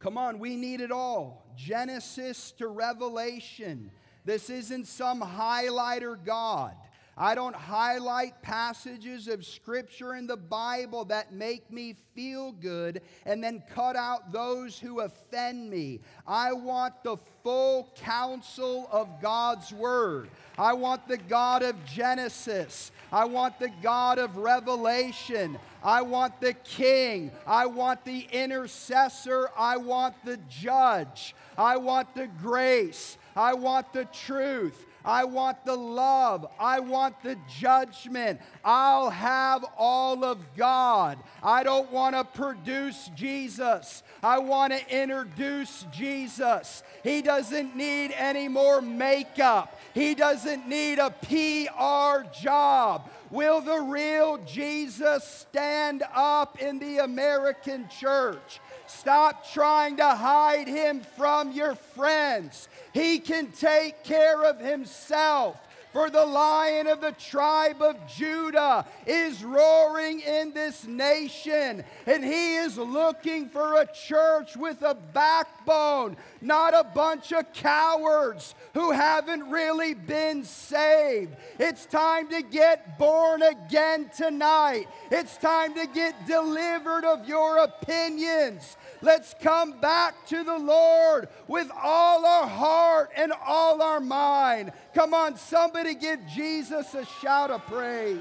Come on, we need it all. Genesis to Revelation. This isn't some highlighter God. I don't highlight passages of Scripture in the Bible that make me feel good and then cut out those who offend me. I want the full counsel of God's Word. I want the God of Genesis. I want the God of Revelation. I want the King. I want the intercessor. I want the judge. I want the grace. I want the truth. I want the love. I want the judgment. I'll have all of God. I don't want to produce Jesus. I want to introduce Jesus. He doesn't need any more makeup, he doesn't need a PR job. Will the real Jesus stand up in the American church? Stop trying to hide him from your friends. He can take care of himself. For the lion of the tribe of Judah is roaring in this nation, and he is looking for a church with a backbone, not a bunch of cowards who haven't really been saved. It's time to get born again tonight. It's time to get delivered of your opinions. Let's come back to the Lord with all our heart and all our mind. Come on, somebody give Jesus a shout of praise.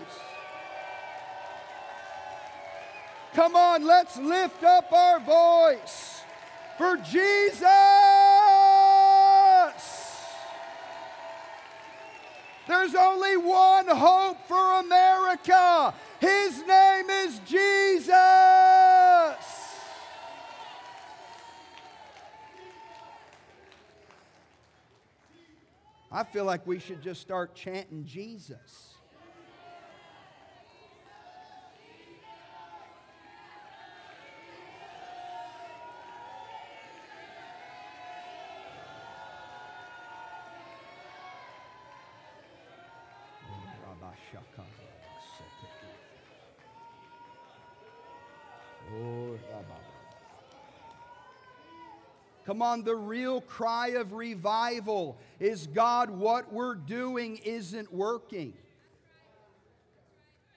Come on, let's lift up our voice for Jesus. There's only one hope for America. His name is Jesus. I feel like we should just start chanting Jesus. On, the real cry of revival is God, what we're doing isn't working.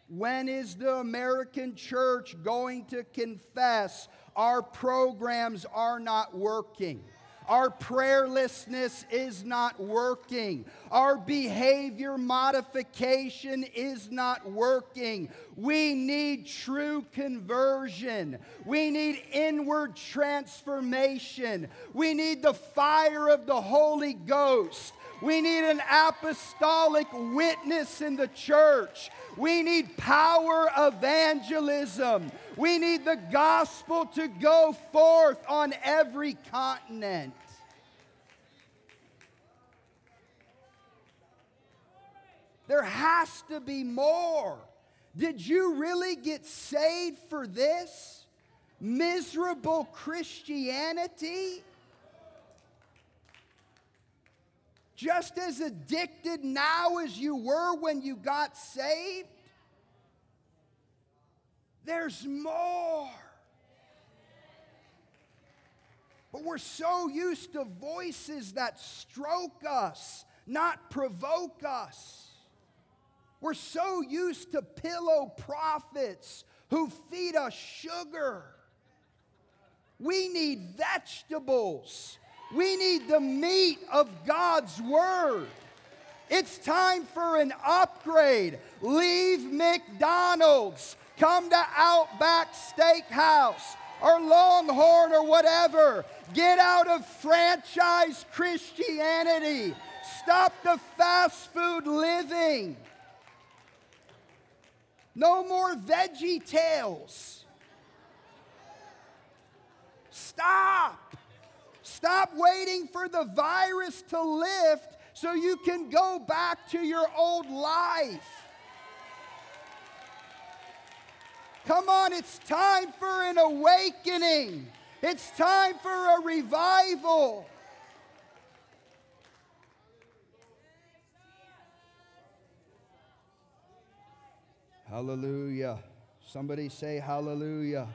When is the American church going to confess our programs are not working? Our prayerlessness is not working. Our behavior modification is not working. We need true conversion. We need inward transformation. We need the fire of the Holy Ghost. We need an apostolic witness in the church. We need power evangelism. We need the gospel to go forth on every continent. There has to be more. Did you really get saved for this? Miserable Christianity? Just as addicted now as you were when you got saved? There's more. But we're so used to voices that stroke us, not provoke us. We're so used to pillow prophets who feed us sugar. We need vegetables. We need the meat of God's Word. It's time for an upgrade. Leave McDonald's. Come to Outback Steakhouse or Longhorn or whatever. Get out of franchise Christianity. Stop the fast food living. No more veggie tales. Stop. Stop waiting for the virus to lift so you can go back to your old life. Come on, it's time for an awakening. It's time for a revival. Hallelujah. Somebody say hallelujah.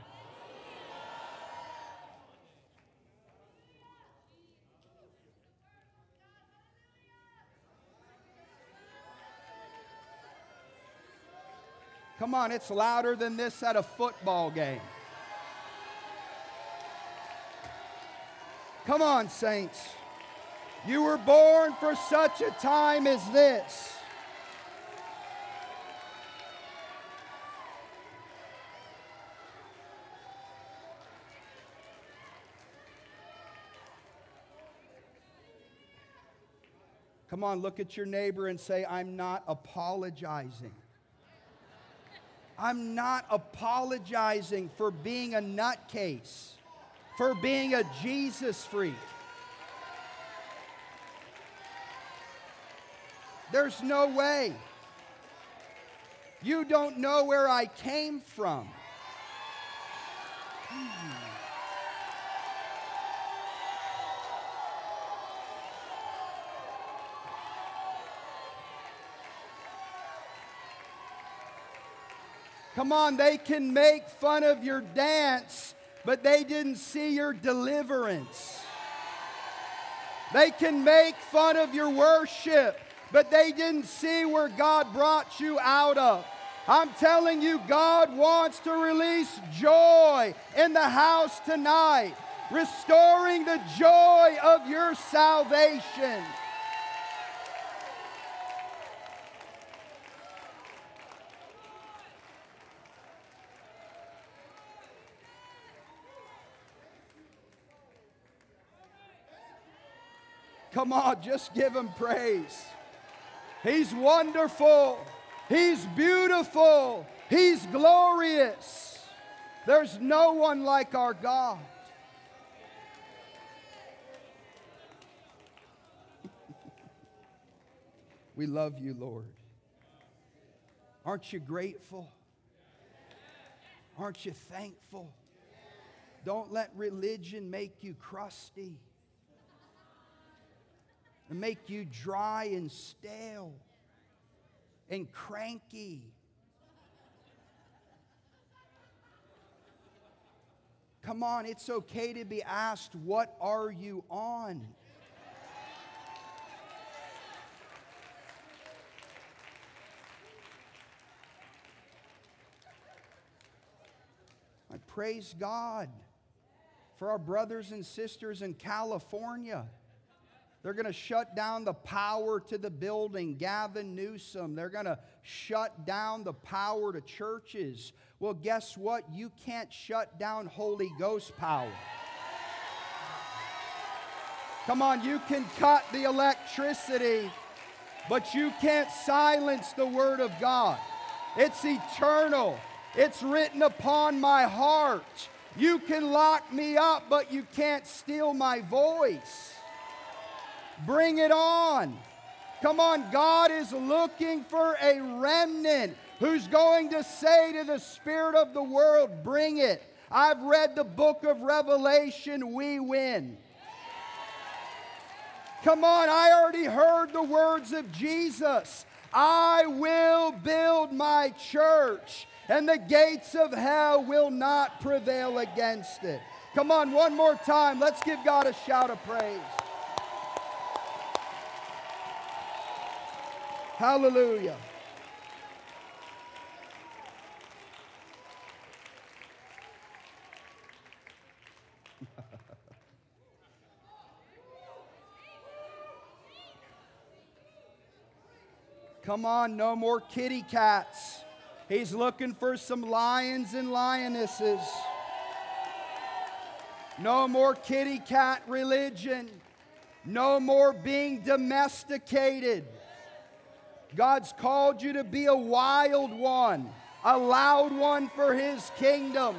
Come on, it's louder than this at a football game. Come on, saints. You were born for such a time as this. Come on, look at your neighbor and say, I'm not apologizing. I'm not apologizing for being a nutcase, for being a Jesus freak. There's no way. You don't know where I came from. Hmm. Come on, they can make fun of your dance, but they didn't see your deliverance. They can make fun of your worship, but they didn't see where God brought you out of. I'm telling you, God wants to release joy in the house tonight, restoring the joy of your salvation. Come on, just give him praise. He's wonderful. He's beautiful. He's glorious. There's no one like our God. (laughs) we love you, Lord. Aren't you grateful? Aren't you thankful? Don't let religion make you crusty and make you dry and stale and cranky. Come on, it's okay to be asked, What are you on? I praise God for our brothers and sisters in California. They're going to shut down the power to the building, Gavin Newsom. They're going to shut down the power to churches. Well, guess what? You can't shut down Holy Ghost power. Come on, you can cut the electricity, but you can't silence the Word of God. It's eternal, it's written upon my heart. You can lock me up, but you can't steal my voice. Bring it on. Come on, God is looking for a remnant who's going to say to the spirit of the world, Bring it. I've read the book of Revelation, we win. Come on, I already heard the words of Jesus. I will build my church, and the gates of hell will not prevail against it. Come on, one more time. Let's give God a shout of praise. Hallelujah. (laughs) Come on, no more kitty cats. He's looking for some lions and lionesses. No more kitty cat religion. No more being domesticated. God's called you to be a wild one, a loud one for His kingdom.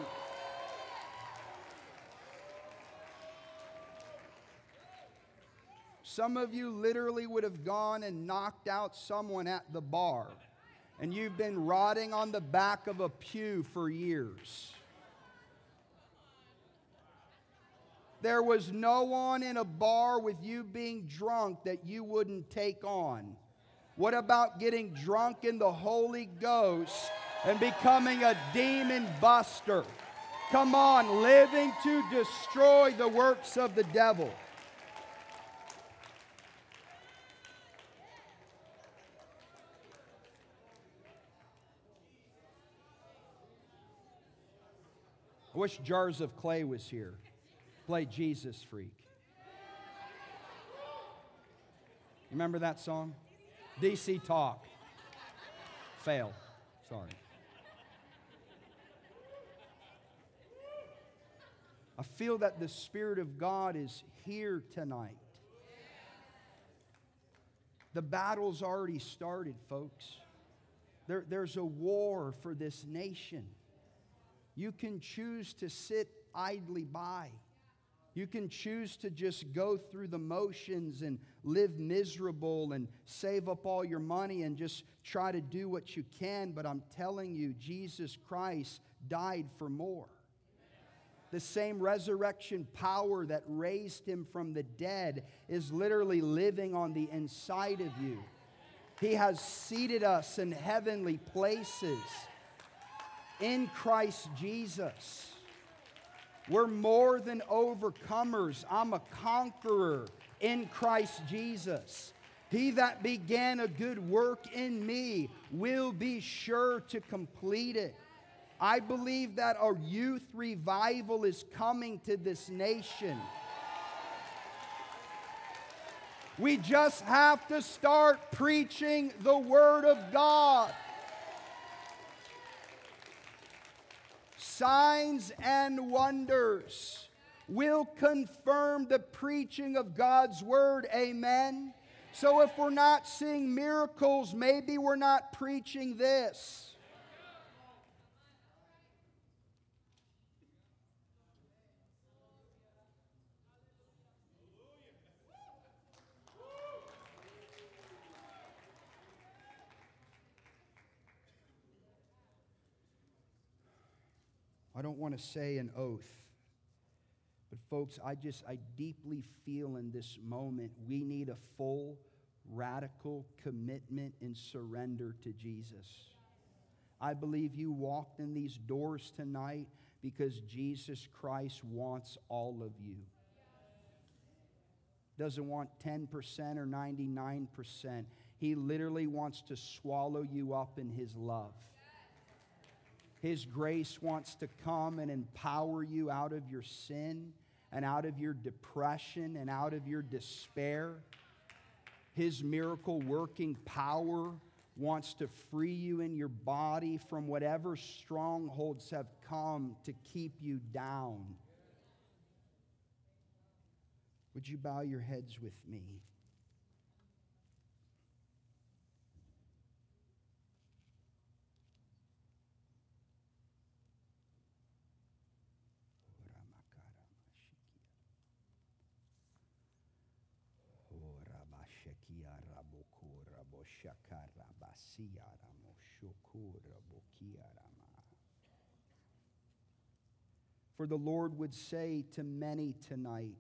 Some of you literally would have gone and knocked out someone at the bar, and you've been rotting on the back of a pew for years. There was no one in a bar with you being drunk that you wouldn't take on. What about getting drunk in the Holy Ghost and becoming a demon buster? Come on, living to destroy the works of the devil. I wish Jars of Clay was here. Play Jesus Freak. Remember that song? DC Talk. Fail. Sorry. I feel that the Spirit of God is here tonight. The battle's already started, folks. There, there's a war for this nation. You can choose to sit idly by. You can choose to just go through the motions and live miserable and save up all your money and just try to do what you can, but I'm telling you, Jesus Christ died for more. The same resurrection power that raised him from the dead is literally living on the inside of you. He has seated us in heavenly places in Christ Jesus. We're more than overcomers. I'm a conqueror in Christ Jesus. He that began a good work in me will be sure to complete it. I believe that a youth revival is coming to this nation. We just have to start preaching the Word of God. Signs and wonders will confirm the preaching of God's word. Amen. So if we're not seeing miracles, maybe we're not preaching this. I don't want to say an oath. But folks, I just I deeply feel in this moment we need a full radical commitment and surrender to Jesus. I believe you walked in these doors tonight because Jesus Christ wants all of you. Doesn't want 10% or 99%. He literally wants to swallow you up in his love. His grace wants to come and empower you out of your sin. and out of your depression and out of your despair. His miracle working power wants to free you in your body from whatever strongholds have come to keep you down. Would you bow your heads with me? For the Lord would say to many tonight,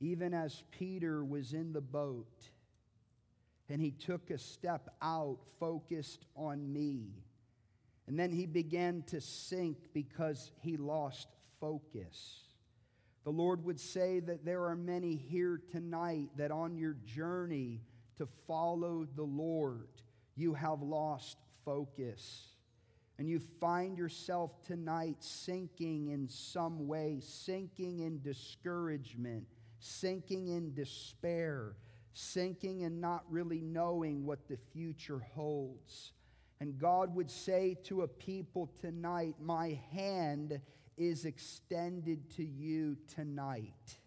even as Peter was in the boat and he took a step out focused on me, and then he began to sink because he lost focus. The Lord would say that there are many here tonight that on your journey to follow the Lord, you have lost focus. And you find yourself tonight sinking in some way, sinking in discouragement, sinking in despair, sinking and not really knowing what the future holds. And God would say to a people tonight, My hand is extended to you tonight.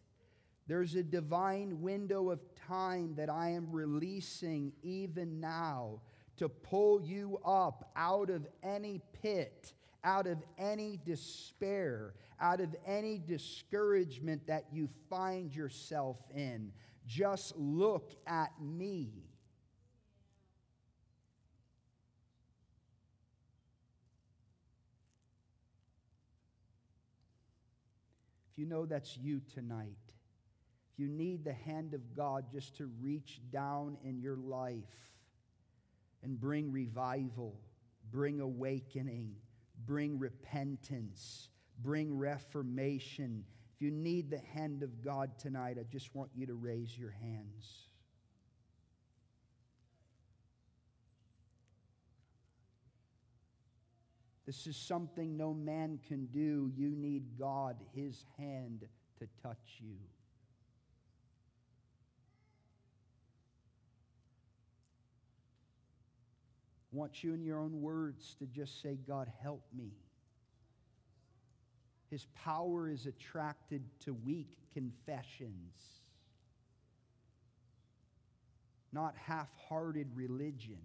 There's a divine window of time that I am releasing even now to pull you up out of any pit, out of any despair, out of any discouragement that you find yourself in. Just look at me. If you know that's you tonight, if you need the hand of God just to reach down in your life and bring revival, bring awakening, bring repentance, bring reformation. If you need the hand of God tonight, I just want you to raise your hands. This is something no man can do. You need God, His hand, to touch you. Want you in your own words to just say, God, help me. His power is attracted to weak confessions, not half hearted religion.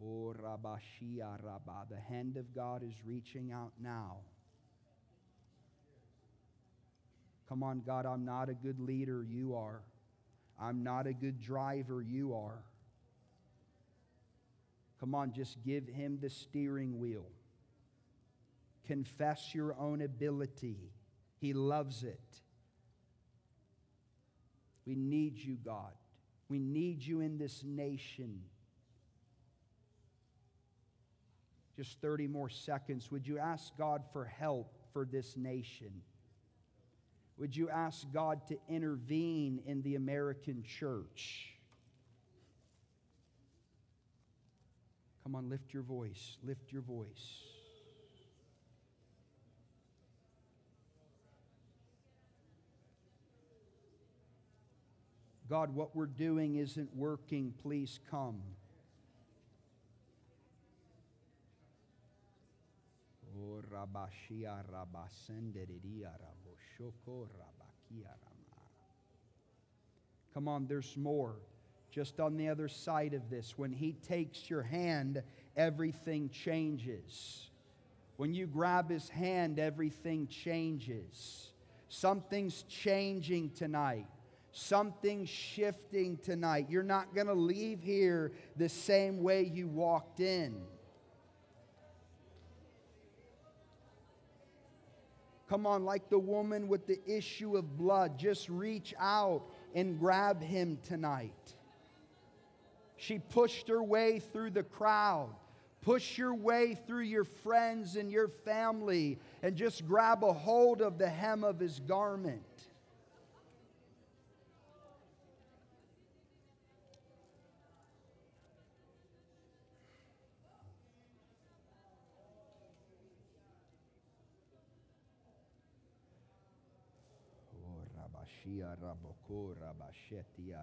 Oh, Rabashia Rabba. The hand of God is reaching out now. Come on, God, I'm not a good leader. You are. I'm not a good driver. You are. Come on, just give him the steering wheel. Confess your own ability. He loves it. We need you, God. We need you in this nation. Just 30 more seconds. Would you ask God for help for this nation? Would you ask God to intervene in the American church? Come on, lift your voice. Lift your voice. God, what we're doing isn't working. Please come. Oh, come on, there's more. Just on the other side of this, when He takes your hand, everything changes. When you grab His hand, everything changes. Something's changing tonight. Something shifting tonight. You're not going to leave here the same way you walked in. Come on, like the woman with the issue of blood, just reach out and grab him tonight. She pushed her way through the crowd. Push your way through your friends and your family and just grab a hold of the hem of his garment.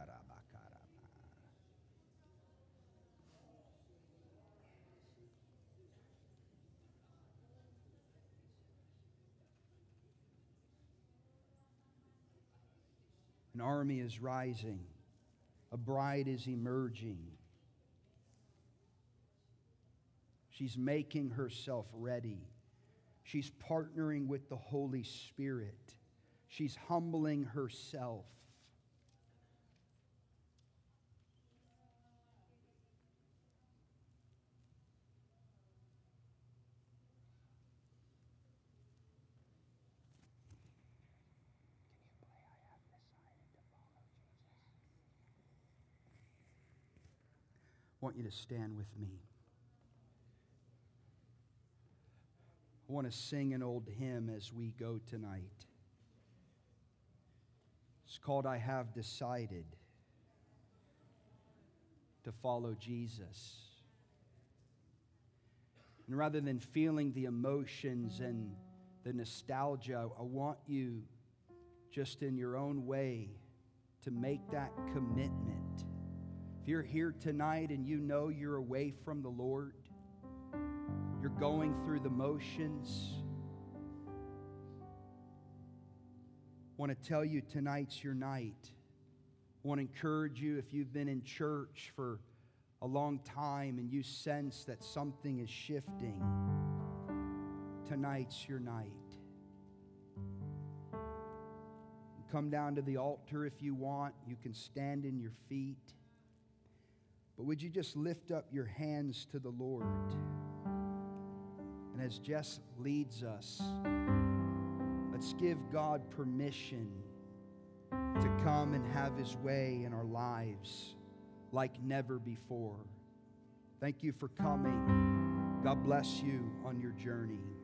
Rabakaraba. An army is rising. A bride is emerging. She's making herself ready. She's partnering with the Holy Spirit. She's humbling herself. I want you to stand with me. I want to sing an old hymn as we go tonight. It's called I Have Decided to Follow Jesus. And rather than feeling the emotions and the nostalgia, I want you just in your own way to make that commitment. If you're here tonight and you know you're away from the Lord, you're going through the motions, want to tell you tonight's your night. I want to encourage you if you've been in church for a long time and you sense that something is shifting, tonight's your night. Come down to the altar if you want. You can stand in your feet. But would you just lift up your hands to the Lord? And as Jess leads us, Let's give God permission to come and have His way in our lives like never before. Thank you for coming. God bless you on your journey.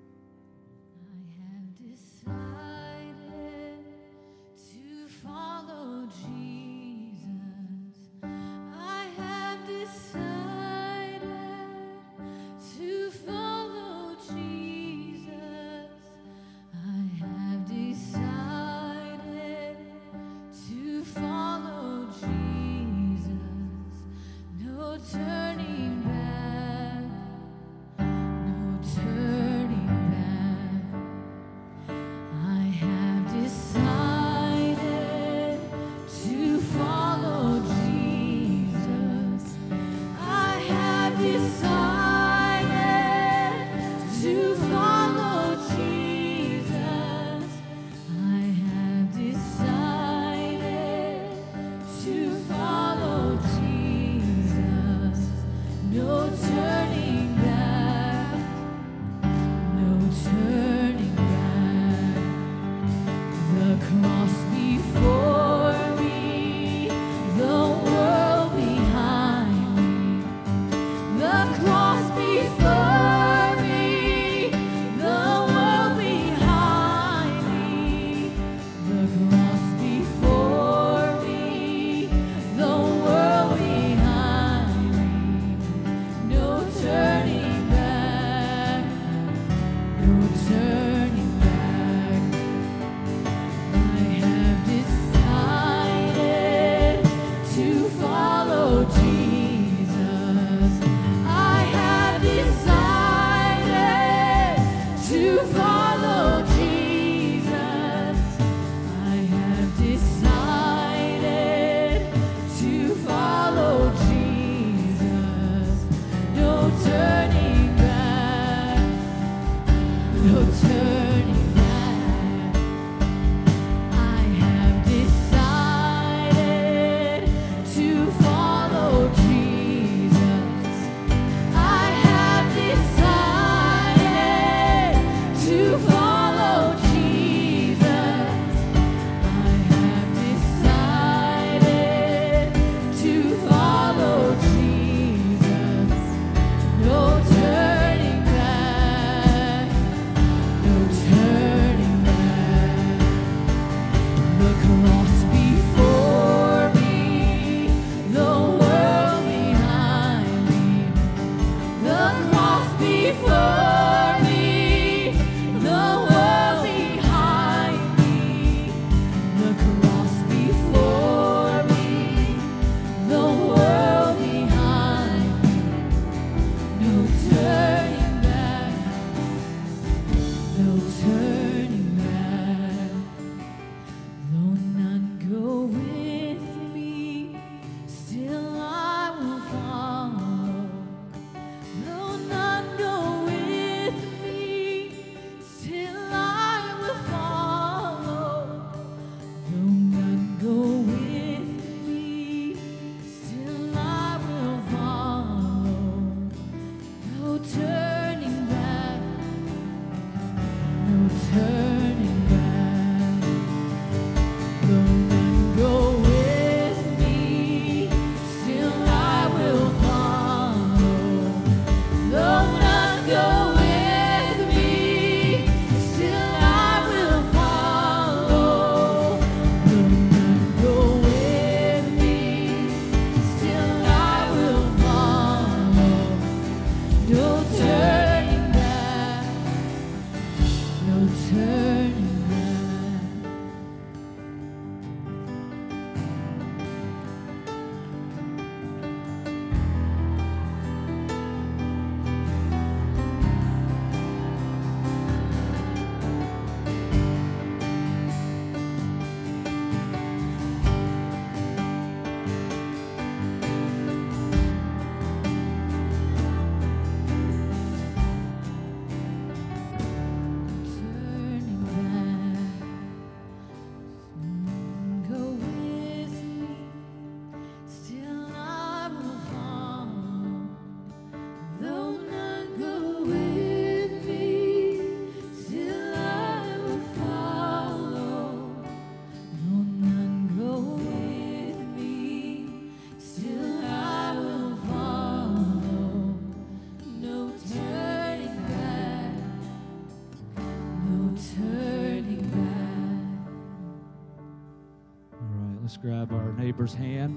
Grab our neighbor's hand.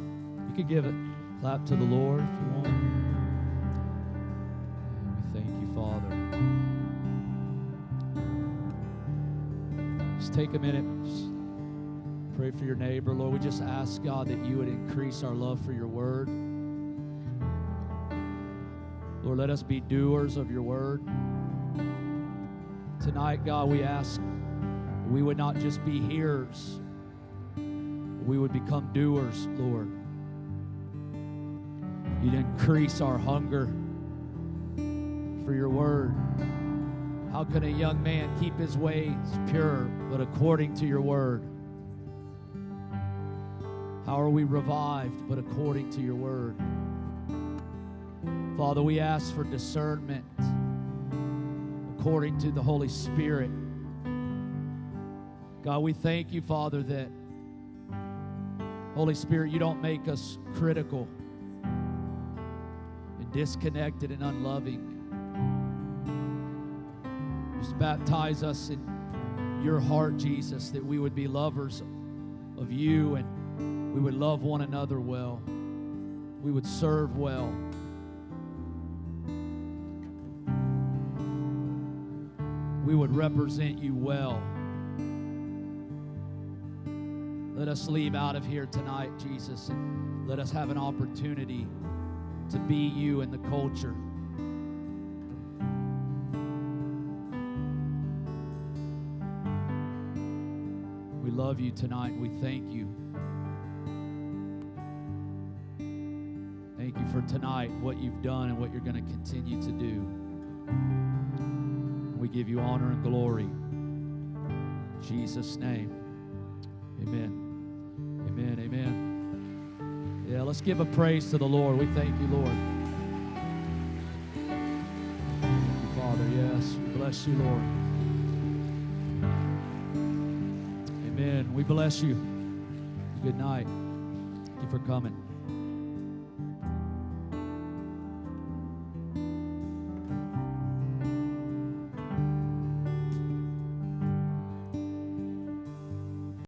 You could give it clap to the Lord if you want. And we thank you, Father. Just take a minute. Pray for your neighbor, Lord. We just ask God that you would increase our love for your word. Lord, let us be doers of your word. Tonight, God, we ask we would not just be hearers we would become doers, Lord. You'd increase our hunger for your word. How can a young man keep his ways pure but according to your word? How are we revived but according to your word? Father, we ask for discernment according to the Holy Spirit. God, we thank you, Father, that Holy Spirit, you don't make us critical and disconnected and unloving. Just baptize us in your heart, Jesus, that we would be lovers of you and we would love one another well. We would serve well. We would represent you well. Let us leave out of here tonight, Jesus, and let us have an opportunity to be you in the culture. We love you tonight. We thank you. Thank you for tonight, what you've done and what you're going to continue to do. We give you honor and glory. In Jesus' name, amen. Amen. Let's give a praise to the Lord. We thank you, Lord. Thank you, Father. Yes, we bless you, Lord. Amen. We bless you. Good night. Thank you for coming.